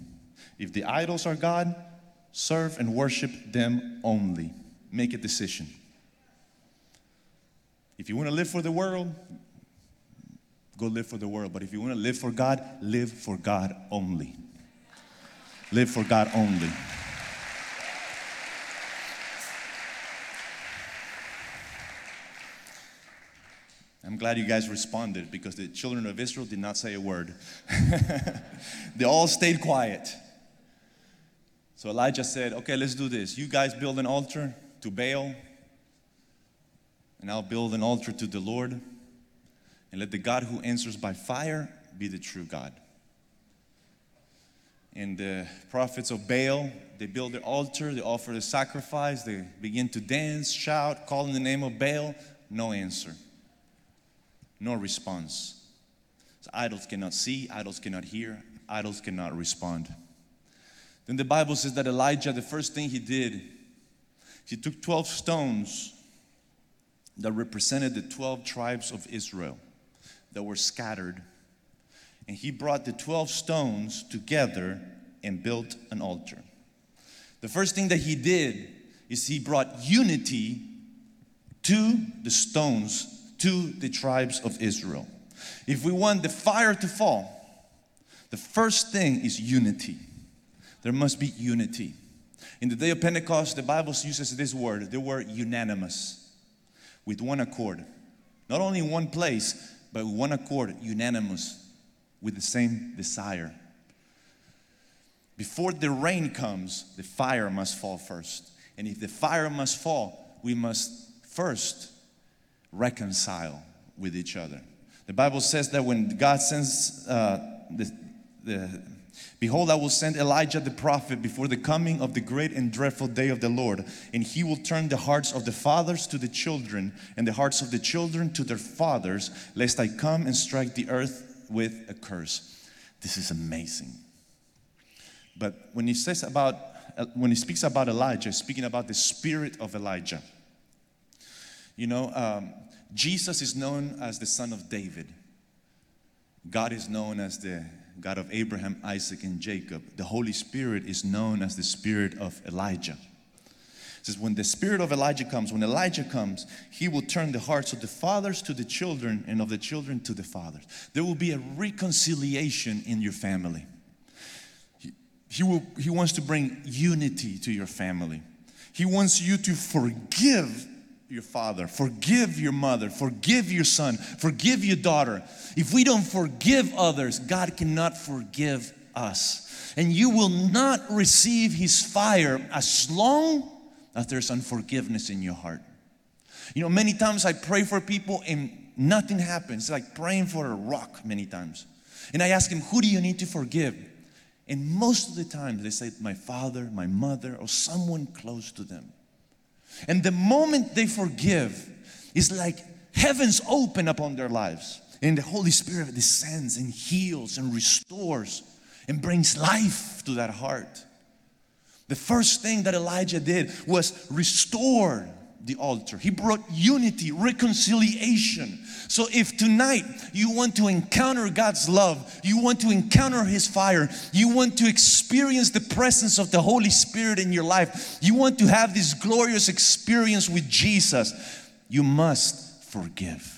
B: If the idols are God, serve and worship them only. Make a decision. If you want to live for the world, go live for the world. But if you want to live for God, live for God only. Live for God only. I'm glad you guys responded because the children of Israel did not say a word. *laughs* they all stayed quiet. So Elijah said, Okay, let's do this. You guys build an altar to Baal, and I'll build an altar to the Lord. And let the God who answers by fire be the true God. And the prophets of Baal, they build their altar, they offer the sacrifice, they begin to dance, shout, call in the name of Baal. No answer no response. So idols cannot see, idols cannot hear, idols cannot respond. Then the Bible says that Elijah, the first thing he did, he took 12 stones that represented the 12 tribes of Israel that were scattered. And he brought the 12 stones together and built an altar. The first thing that he did is he brought unity to the stones to the tribes of Israel. If we want the fire to fall, the first thing is unity. There must be unity. In the day of Pentecost, the Bible uses this word, the word unanimous, with one accord. Not only in one place, but with one accord, unanimous, with the same desire. Before the rain comes, the fire must fall first. And if the fire must fall, we must first reconcile with each other. The Bible says that when God sends uh, the, the Behold, I will send Elijah the prophet before the coming of the great and dreadful day of the Lord, and he will turn the hearts of the fathers to the children, and the hearts of the children to their fathers, lest I come and strike the earth with a curse. This is amazing. But when he says about, uh, when he speaks about Elijah, speaking about the spirit of Elijah, you know, um, Jesus is known as the son of David. God is known as the God of Abraham, Isaac, and Jacob. The Holy Spirit is known as the spirit of Elijah. It says, when the spirit of Elijah comes, when Elijah comes, he will turn the hearts of the fathers to the children and of the children to the fathers. There will be a reconciliation in your family. He, he, will, he wants to bring unity to your family. He wants you to forgive your father, forgive your mother, forgive your son, forgive your daughter. If we don't forgive others, God cannot forgive us. And you will not receive His fire as long as there's unforgiveness in your heart. You know, many times I pray for people and nothing happens. It's like praying for a rock many times. And I ask him, Who do you need to forgive? And most of the time they say, My father, my mother, or someone close to them. And the moment they forgive, it's like heavens open upon their lives. And the Holy Spirit descends and heals and restores and brings life to that heart. The first thing that Elijah did was restore the altar. He brought unity, reconciliation. So if tonight you want to encounter God's love, you want to encounter His fire, you want to experience the presence of the Holy Spirit in your life, you want to have this glorious experience with Jesus, you must forgive.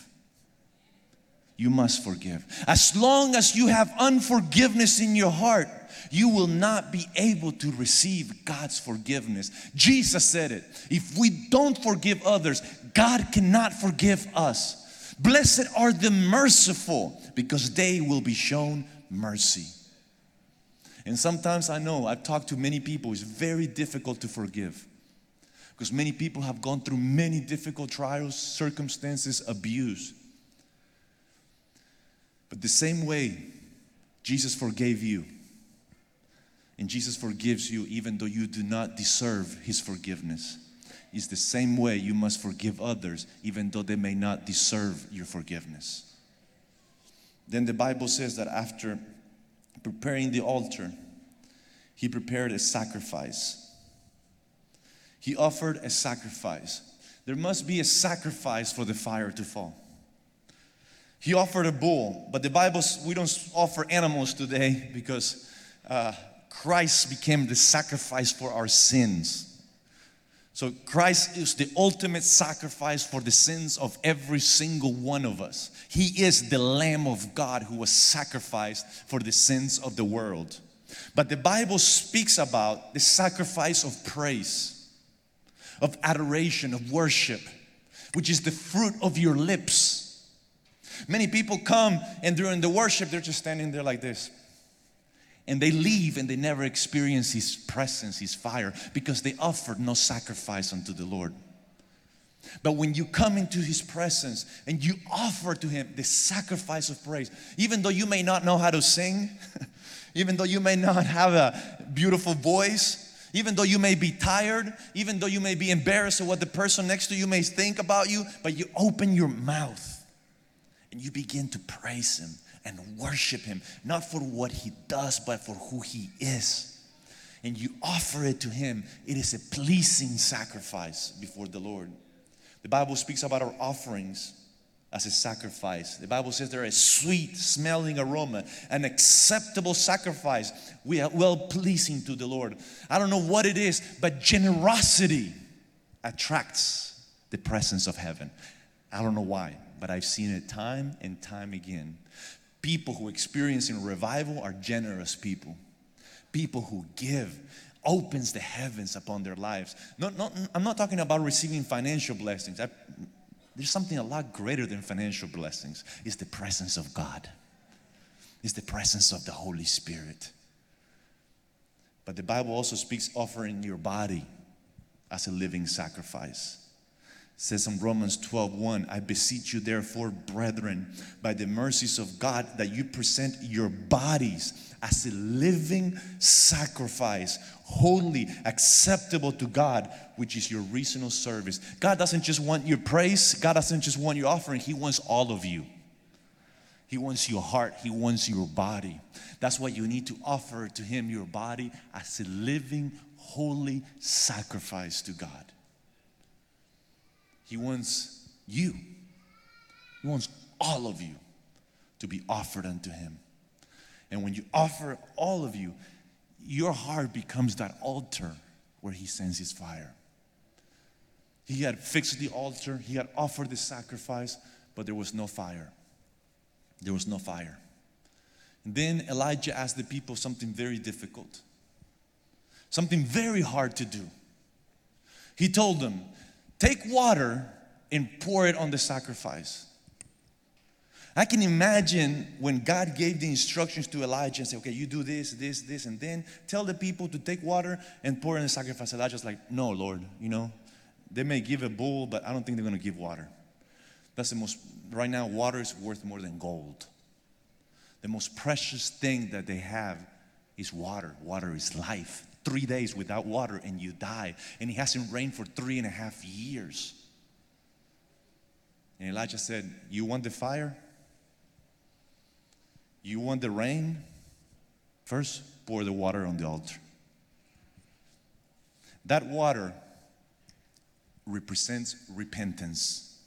B: You must forgive. As long as you have unforgiveness in your heart, you will not be able to receive God's forgiveness. Jesus said it. If we don't forgive others, God cannot forgive us. Blessed are the merciful because they will be shown mercy. And sometimes I know I've talked to many people, it's very difficult to forgive because many people have gone through many difficult trials, circumstances, abuse. But the same way Jesus forgave you, and Jesus forgives you even though you do not deserve His forgiveness, is the same way you must forgive others even though they may not deserve your forgiveness. Then the Bible says that after preparing the altar, he prepared a sacrifice. He offered a sacrifice. There must be a sacrifice for the fire to fall. He offered a bull, but the Bible, we don't offer animals today because uh, Christ became the sacrifice for our sins. So Christ is the ultimate sacrifice for the sins of every single one of us. He is the Lamb of God who was sacrificed for the sins of the world. But the Bible speaks about the sacrifice of praise, of adoration, of worship, which is the fruit of your lips. Many people come and during the worship, they're just standing there like this. And they leave and they never experience His presence, His fire, because they offered no sacrifice unto the Lord. But when you come into His presence and you offer to Him the sacrifice of praise, even though you may not know how to sing, *laughs* even though you may not have a beautiful voice, even though you may be tired, even though you may be embarrassed of what the person next to you may think about you, but you open your mouth and you begin to praise Him and worship Him, not for what He does, but for who He is. And you offer it to Him, it is a pleasing sacrifice before the Lord. The Bible speaks about our offerings as a sacrifice. The Bible says they're a sweet smelling aroma, an acceptable sacrifice, we are well pleasing to the Lord. I don't know what it is, but generosity attracts the presence of heaven. I don't know why but I've seen it time and time again. People who experience in revival are generous people. People who give opens the heavens upon their lives. Not, not, I'm not talking about receiving financial blessings. I, there's something a lot greater than financial blessings. It's the presence of God. It's the presence of the Holy Spirit. But the Bible also speaks offering your body as a living sacrifice says in Romans 12 1, I beseech you, therefore, brethren, by the mercies of God, that you present your bodies as a living sacrifice, holy, acceptable to God, which is your reasonable service. God doesn't just want your praise, God doesn't just want your offering, He wants all of you. He wants your heart, He wants your body. That's why you need to offer to Him your body as a living, holy sacrifice to God. He wants you, He wants all of you to be offered unto Him. And when you offer all of you, your heart becomes that altar where He sends His fire. He had fixed the altar, He had offered the sacrifice, but there was no fire. There was no fire. And then Elijah asked the people something very difficult, something very hard to do. He told them, Take water and pour it on the sacrifice. I can imagine when God gave the instructions to Elijah and said, okay, you do this, this, this, and then tell the people to take water and pour in the sacrifice. Elijah's like, no, Lord, you know, they may give a bull, but I don't think they're going to give water. That's the most, right now, water is worth more than gold. The most precious thing that they have is water. Water is life. Three days without water and you die. And it hasn't rained for three and a half years. And Elijah said, You want the fire? You want the rain? First, pour the water on the altar. That water represents repentance.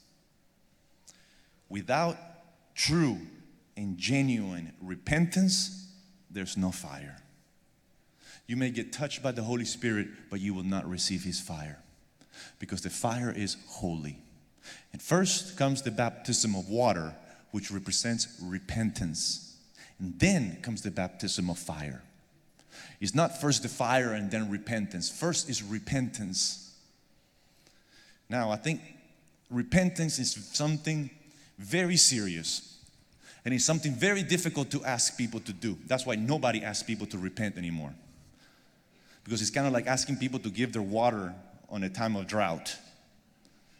B: Without true and genuine repentance, there's no fire. You may get touched by the Holy Spirit, but you will not receive His fire because the fire is holy. And first comes the baptism of water, which represents repentance. And then comes the baptism of fire. It's not first the fire and then repentance. First is repentance. Now, I think repentance is something very serious. And it's something very difficult to ask people to do. That's why nobody asks people to repent anymore. Because it's kind of like asking people to give their water on a time of drought.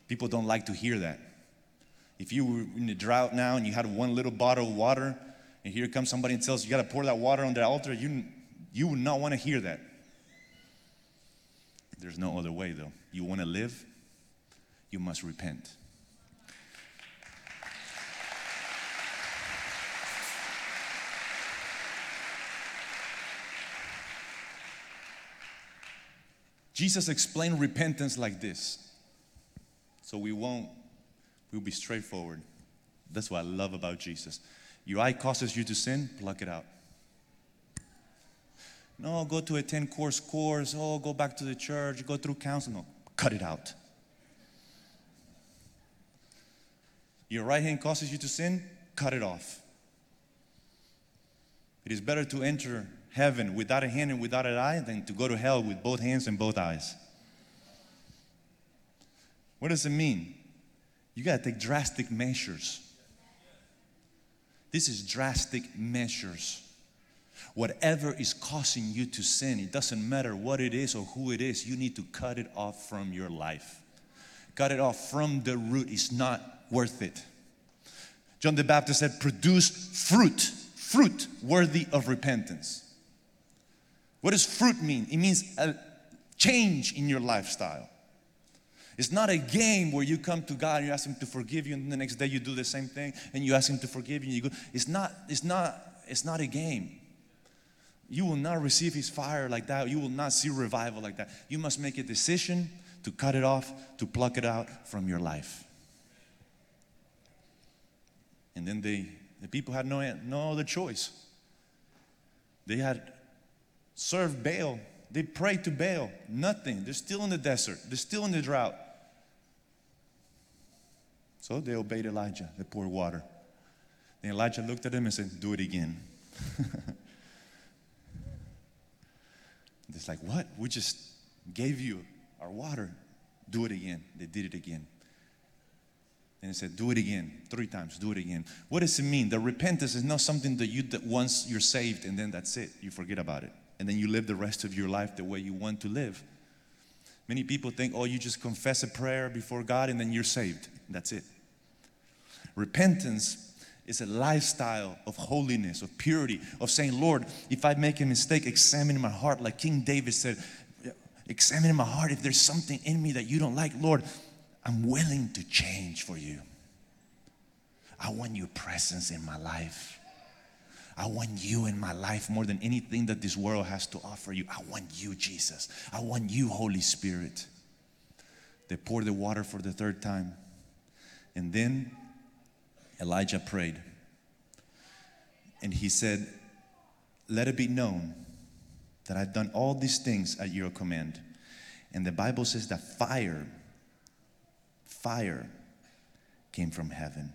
B: People don't like to hear that. If you were in a drought now and you had one little bottle of water, and here comes somebody and tells you, you got to pour that water on the altar, you, you would not want to hear that. There's no other way, though. You want to live, you must repent. Jesus explained repentance like this. So we won't, we'll be straightforward. That's what I love about Jesus. Your eye causes you to sin, pluck it out. No, go to a 10 course course. Oh, go back to the church, go through counseling. No, cut it out. Your right hand causes you to sin, cut it off. It is better to enter heaven without a hand and without an eye than to go to hell with both hands and both eyes. What does it mean? You got to take drastic measures. This is drastic measures. Whatever is causing you to sin, it doesn't matter what it is or who it is, you need to cut it off from your life. Cut it off from the root. It's not worth it. John the Baptist said, produce fruit, fruit worthy of repentance. What does fruit mean? It means a change in your lifestyle. It's not a game where you come to God and you ask Him to forgive you, and the next day you do the same thing and you ask Him to forgive you. And you go. It's not. It's not. It's not a game. You will not receive His fire like that. You will not see revival like that. You must make a decision to cut it off, to pluck it out from your life. And then they, the people had no, no other choice. They had served Baal. They prayed to Baal. Nothing. They're still in the desert. They're still in the drought. So they obeyed Elijah. They poured water. Then Elijah looked at them and said, Do it again. *laughs* it's like, What? We just gave you our water. Do it again. They did it again. And he said, Do it again. Three times. Do it again. What does it mean? The repentance is not something that you, that once you're saved and then that's it. You forget about it. And then you live the rest of your life the way you want to live. Many people think, oh, you just confess a prayer before God and then you're saved. That's it. Repentance is a lifestyle of holiness, of purity, of saying, Lord, if I make a mistake, examine my heart. Like King David said, examine my heart. If there's something in me that you don't like, Lord, I'm willing to change for you. I want your presence in my life. I want you in my life more than anything that this world has to offer you. I want you, Jesus. I want you, Holy Spirit. They poured the water for the third time. And then Elijah prayed. And he said, Let it be known that I've done all these things at your command. And the Bible says that fire, fire came from heaven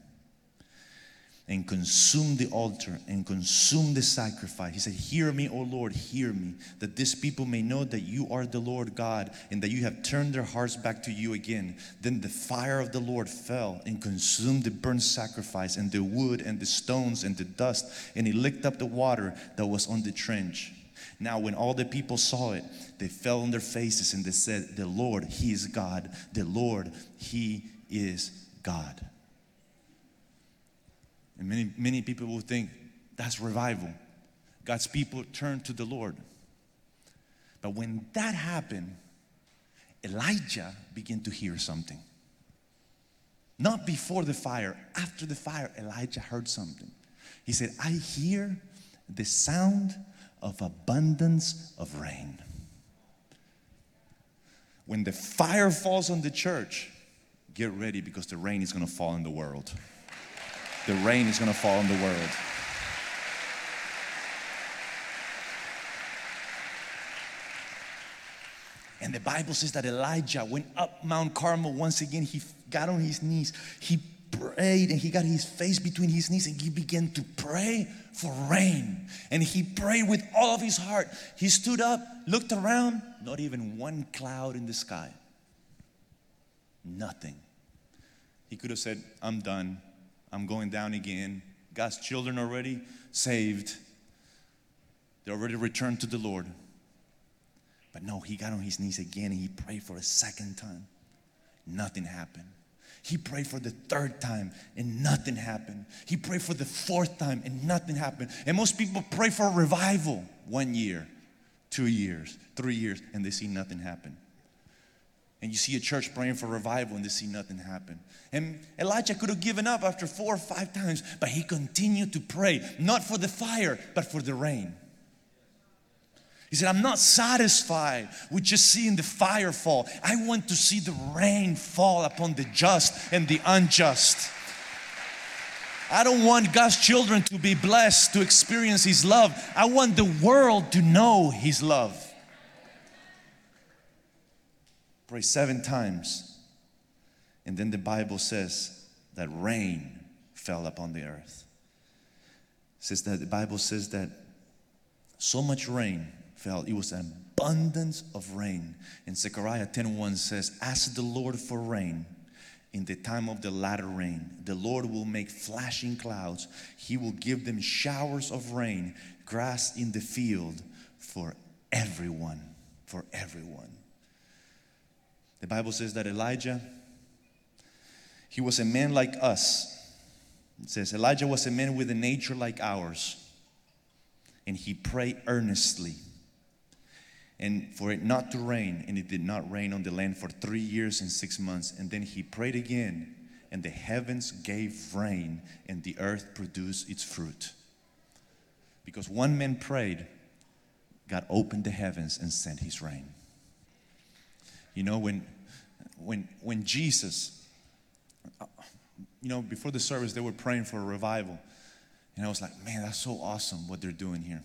B: and consume the altar and consume the sacrifice. He said, Hear me, O Lord, hear me, that this people may know that you are the Lord God and that you have turned their hearts back to you again. Then the fire of the Lord fell and consumed the burnt sacrifice and the wood and the stones and the dust, and he licked up the water that was on the trench. Now, when all the people saw it, they fell on their faces and they said, The Lord, He is God. The Lord, He is God. And many, many people will think that's revival. God's people turn to the Lord. But when that happened, Elijah began to hear something. Not before the fire, after the fire, Elijah heard something. He said, I hear the sound of abundance of rain. When the fire falls on the church, get ready because the rain is going to fall in the world. The rain is going to fall on the world. And the Bible says that Elijah went up Mount Carmel once again. He got on his knees. He prayed and he got his face between his knees and he began to pray for rain. And he prayed with all of his heart. He stood up, looked around, not even one cloud in the sky. Nothing. He could have said, I'm done. I'm going down again. God's children already saved. They already returned to the Lord. But no, he got on his knees again and he prayed for a second time. Nothing happened. He prayed for the third time and nothing happened. He prayed for the fourth time and nothing happened. And most people pray for revival one year, two years, three years, and they see nothing happen. And you see a church praying for revival and they see nothing happen. And Elijah could have given up after four or five times, but he continued to pray, not for the fire, but for the rain. He said, I'm not satisfied with just seeing the fire fall. I want to see the rain fall upon the just and the unjust. I don't want God's children to be blessed to experience His love. I want the world to know His love. Pray seven times. And then the Bible says that rain fell upon the earth. It says that the Bible says that so much rain fell. It was an abundance of rain. And Zechariah 10:1 says, Ask the Lord for rain in the time of the latter rain. The Lord will make flashing clouds. He will give them showers of rain, grass in the field for everyone. For everyone. The Bible says that Elijah, he was a man like us. It says Elijah was a man with a nature like ours. And he prayed earnestly and for it not to rain, and it did not rain on the land for three years and six months. And then he prayed again, and the heavens gave rain, and the earth produced its fruit. Because one man prayed, God opened the heavens and sent his rain. You know, when when when Jesus, you know, before the service, they were praying for a revival. And I was like, man, that's so awesome what they're doing here.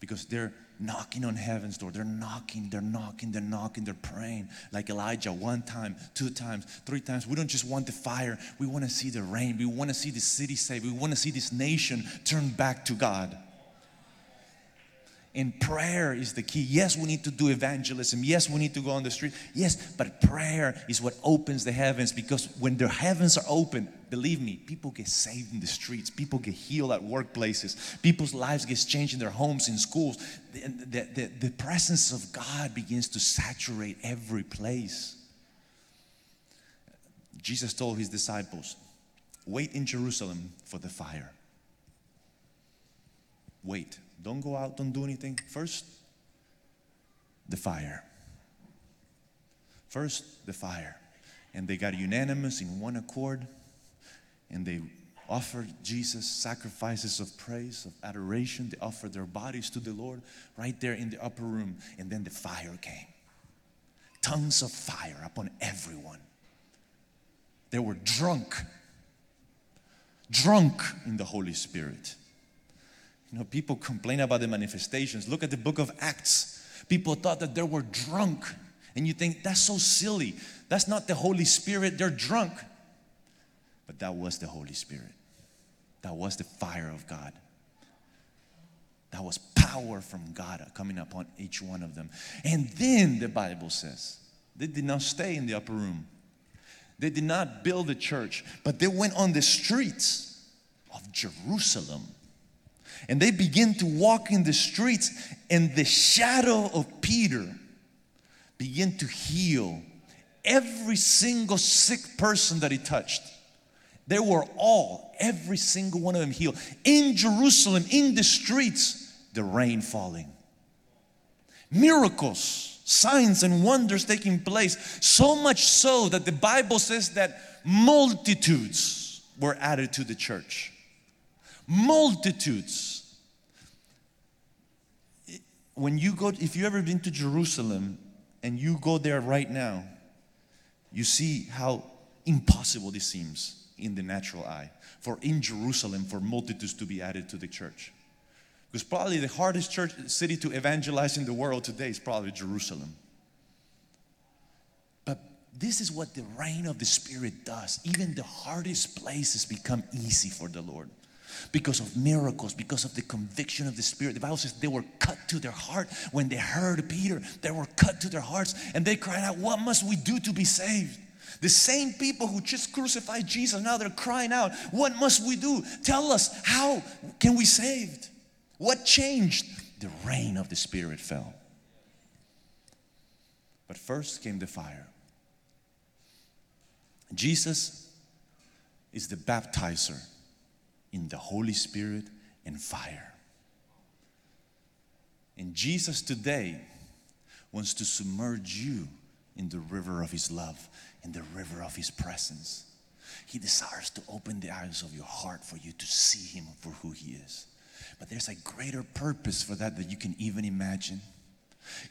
B: Because they're knocking on heaven's door. They're knocking, they're knocking, they're knocking, they're praying like Elijah one time, two times, three times. We don't just want the fire, we want to see the rain. We want to see the city saved. We want to see this nation turn back to God. And prayer is the key. Yes, we need to do evangelism. Yes, we need to go on the street. Yes, but prayer is what opens the heavens because when the heavens are open, believe me, people get saved in the streets. People get healed at workplaces. People's lives get changed in their homes, in schools. The, the, the, the presence of God begins to saturate every place. Jesus told his disciples, wait in Jerusalem for the fire. Wait. Don't go out, don't do anything. First, the fire. First, the fire. And they got unanimous in one accord and they offered Jesus sacrifices of praise, of adoration. They offered their bodies to the Lord right there in the upper room. And then the fire came. Tongues of fire upon everyone. They were drunk, drunk in the Holy Spirit. You know, people complain about the manifestations. Look at the book of Acts. People thought that they were drunk. And you think, that's so silly. That's not the Holy Spirit, they're drunk. But that was the Holy Spirit. That was the fire of God. That was power from God coming upon each one of them. And then the Bible says they did not stay in the upper room, they did not build a church, but they went on the streets of Jerusalem And they begin to walk in the streets, and the shadow of Peter began to heal every single sick person that he touched. They were all, every single one of them healed. In Jerusalem, in the streets, the rain falling. Miracles, signs, and wonders taking place. So much so that the Bible says that multitudes were added to the church. Multitudes. When you go, if you ever been to Jerusalem and you go there right now, you see how impossible this seems in the natural eye for in Jerusalem for multitudes to be added to the church. Because probably the hardest church city to evangelize in the world today is probably Jerusalem. But this is what the reign of the Spirit does. Even the hardest places become easy for the Lord because of miracles, because of the conviction of the Spirit. The Bible says they were cut to their heart when they heard Peter. They were cut to their hearts and they cried out, What must we do to be saved? The same people who just crucified Jesus, now they're crying out, What must we do? Tell us, how can we saved? What changed? The rain of the Spirit fell. But first came the fire. Jesus is the baptizer in the Holy Spirit and fire. And Jesus today wants to submerge you in the river of His love, in the river of His presence. He desires to open the eyes of your heart for you to see Him for who He is. But there's a greater purpose for that that you can even imagine.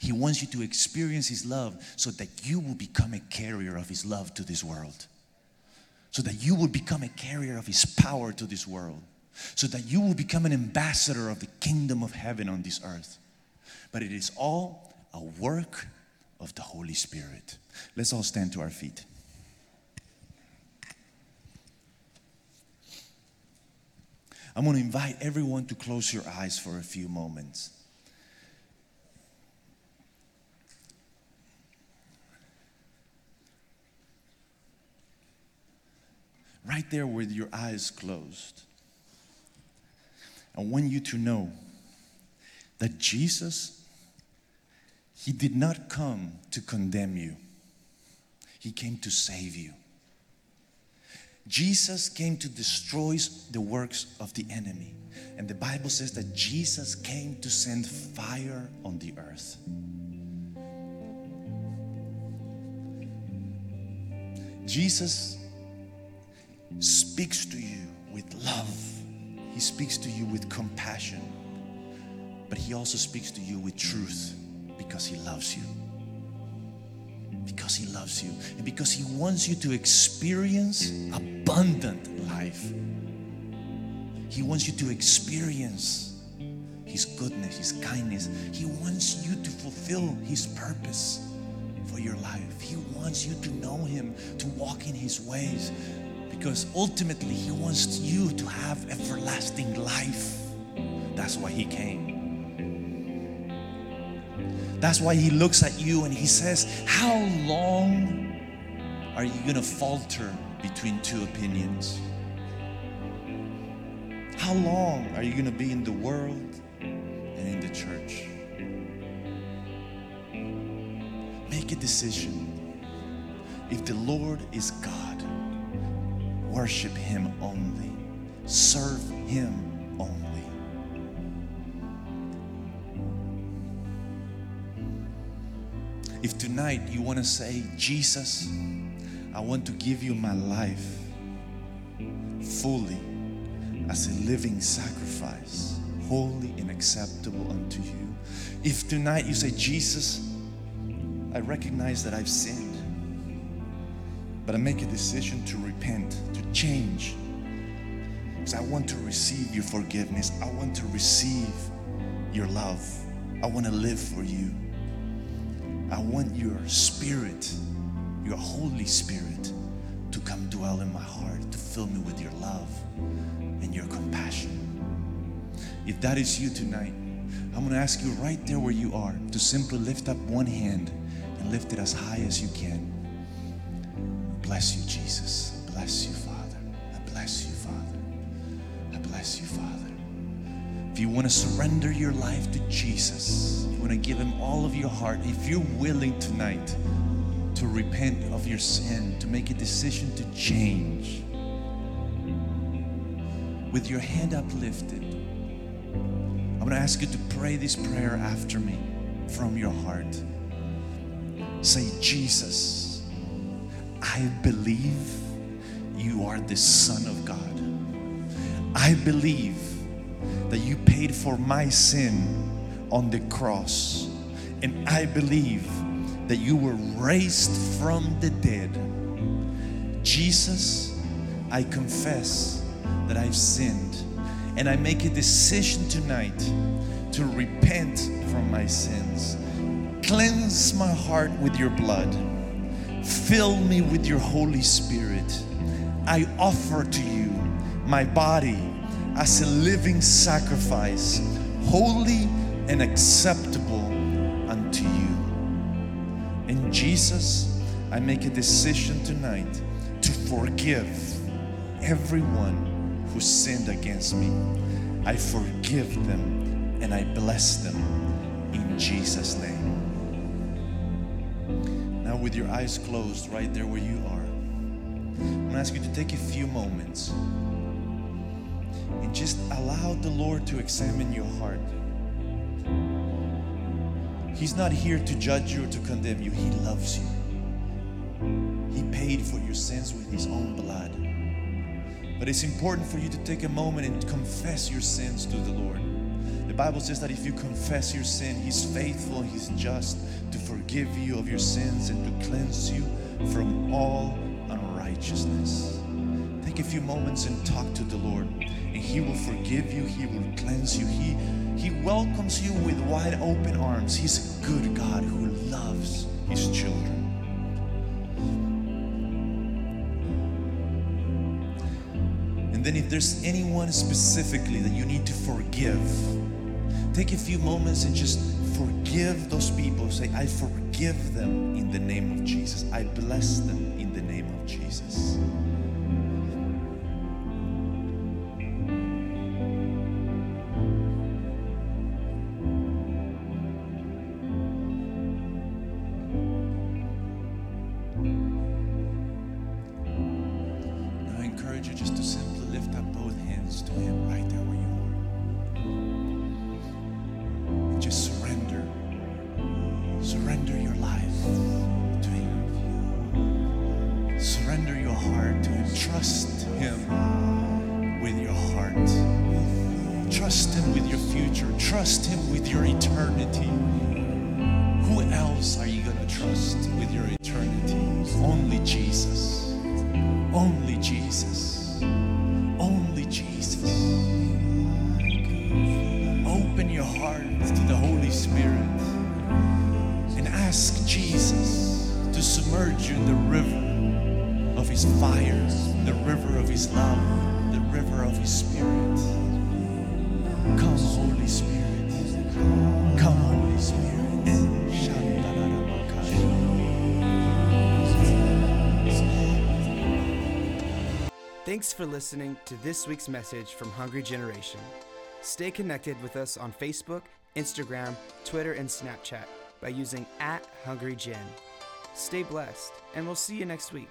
B: He wants you to experience His love so that you will become a carrier of His love to this world. So that you will become a carrier of His power to this world. So that you will become an ambassador of the kingdom of heaven on this earth. But it is all a work of the Holy Spirit. Let's all stand to our feet. I'm going to invite everyone to close your eyes for a few moments. Right there with your eyes closed. I want you to know that Jesus, He did not come to condemn you, He came to save you. Jesus came to destroy the works of the enemy. And the Bible says that Jesus came to send fire on the earth. Jesus speaks to you with love, He speaks to you with compassion, but He also speaks to you with truth because He loves you. Because He loves you and because He wants you to experience abundant life. He wants you to experience His goodness, His kindness. He wants you to fulfill His purpose for your life. He wants you to know Him, to walk in His ways, because ultimately He wants you to have everlasting life. That's why He came. That's why He looks at you and He says, How long are you going to falter between two opinions? How long are you going to be in the world and in the church? Make a decision. If the Lord is God, worship Him only, serve Him only. If tonight you want to say, Jesus, I want to give you my life fully as a living sacrifice, holy and acceptable unto you. If tonight you say, Jesus, I recognize that I've sinned, but I make a decision to repent, to change, because I want to receive your forgiveness. I want to receive your love. I want to live for you. I want your spirit, your Holy Spirit, to come dwell in my heart, to fill me with your love and your compassion. If that is you tonight, I'm going to ask you right there where you are to simply lift up one hand and lift it as high as you can. Bless you, Jesus. I Bless you, Father. I bless you, Father. I bless you, Father. If you want to surrender your life to Jesus, you want to give Him all of your heart, if you're willing tonight to repent of your sin, to make a decision to change, with your hand uplifted, I'm going to ask you to pray this prayer after me from your heart. Say, Jesus, I believe you are the Son of God. I believe that you paid for my sin on the cross. And I believe that you were raised from the dead. Jesus, I confess that I've sinned. And I make a decision tonight to repent from my sins. Cleanse my heart with your blood. Fill me with your Holy Spirit. I offer to you my body as a living sacrifice, holy and acceptable unto you. And Jesus, I make a decision tonight to forgive everyone who sinned against me. I forgive them and I bless them in Jesus' name. With your eyes closed right there where you are, I'm gonna ask you to take a few moments and just allow the Lord to examine your heart. He's not here to judge you or to condemn you, He loves you. He paid for your sins with His own blood. But it's important for you to take a moment and confess your sins to the Lord. The Bible says that if you confess your sin, He's faithful, He's just to forgive you of your sins and to cleanse you from all unrighteousness. Take a few moments and talk to the Lord, and He will forgive you, He will cleanse you, He, he welcomes you with wide open arms. He's a good God who loves His children. And then, if there's anyone specifically that you need to forgive, take a few moments and just forgive those people. Say, I forgive them in the name of Jesus. I bless them
A: listening to this week's message from Hungry Generation. Stay connected with us on Facebook, Instagram, Twitter, and Snapchat by using at Hungry Gen. Stay blessed, and we'll see you next week.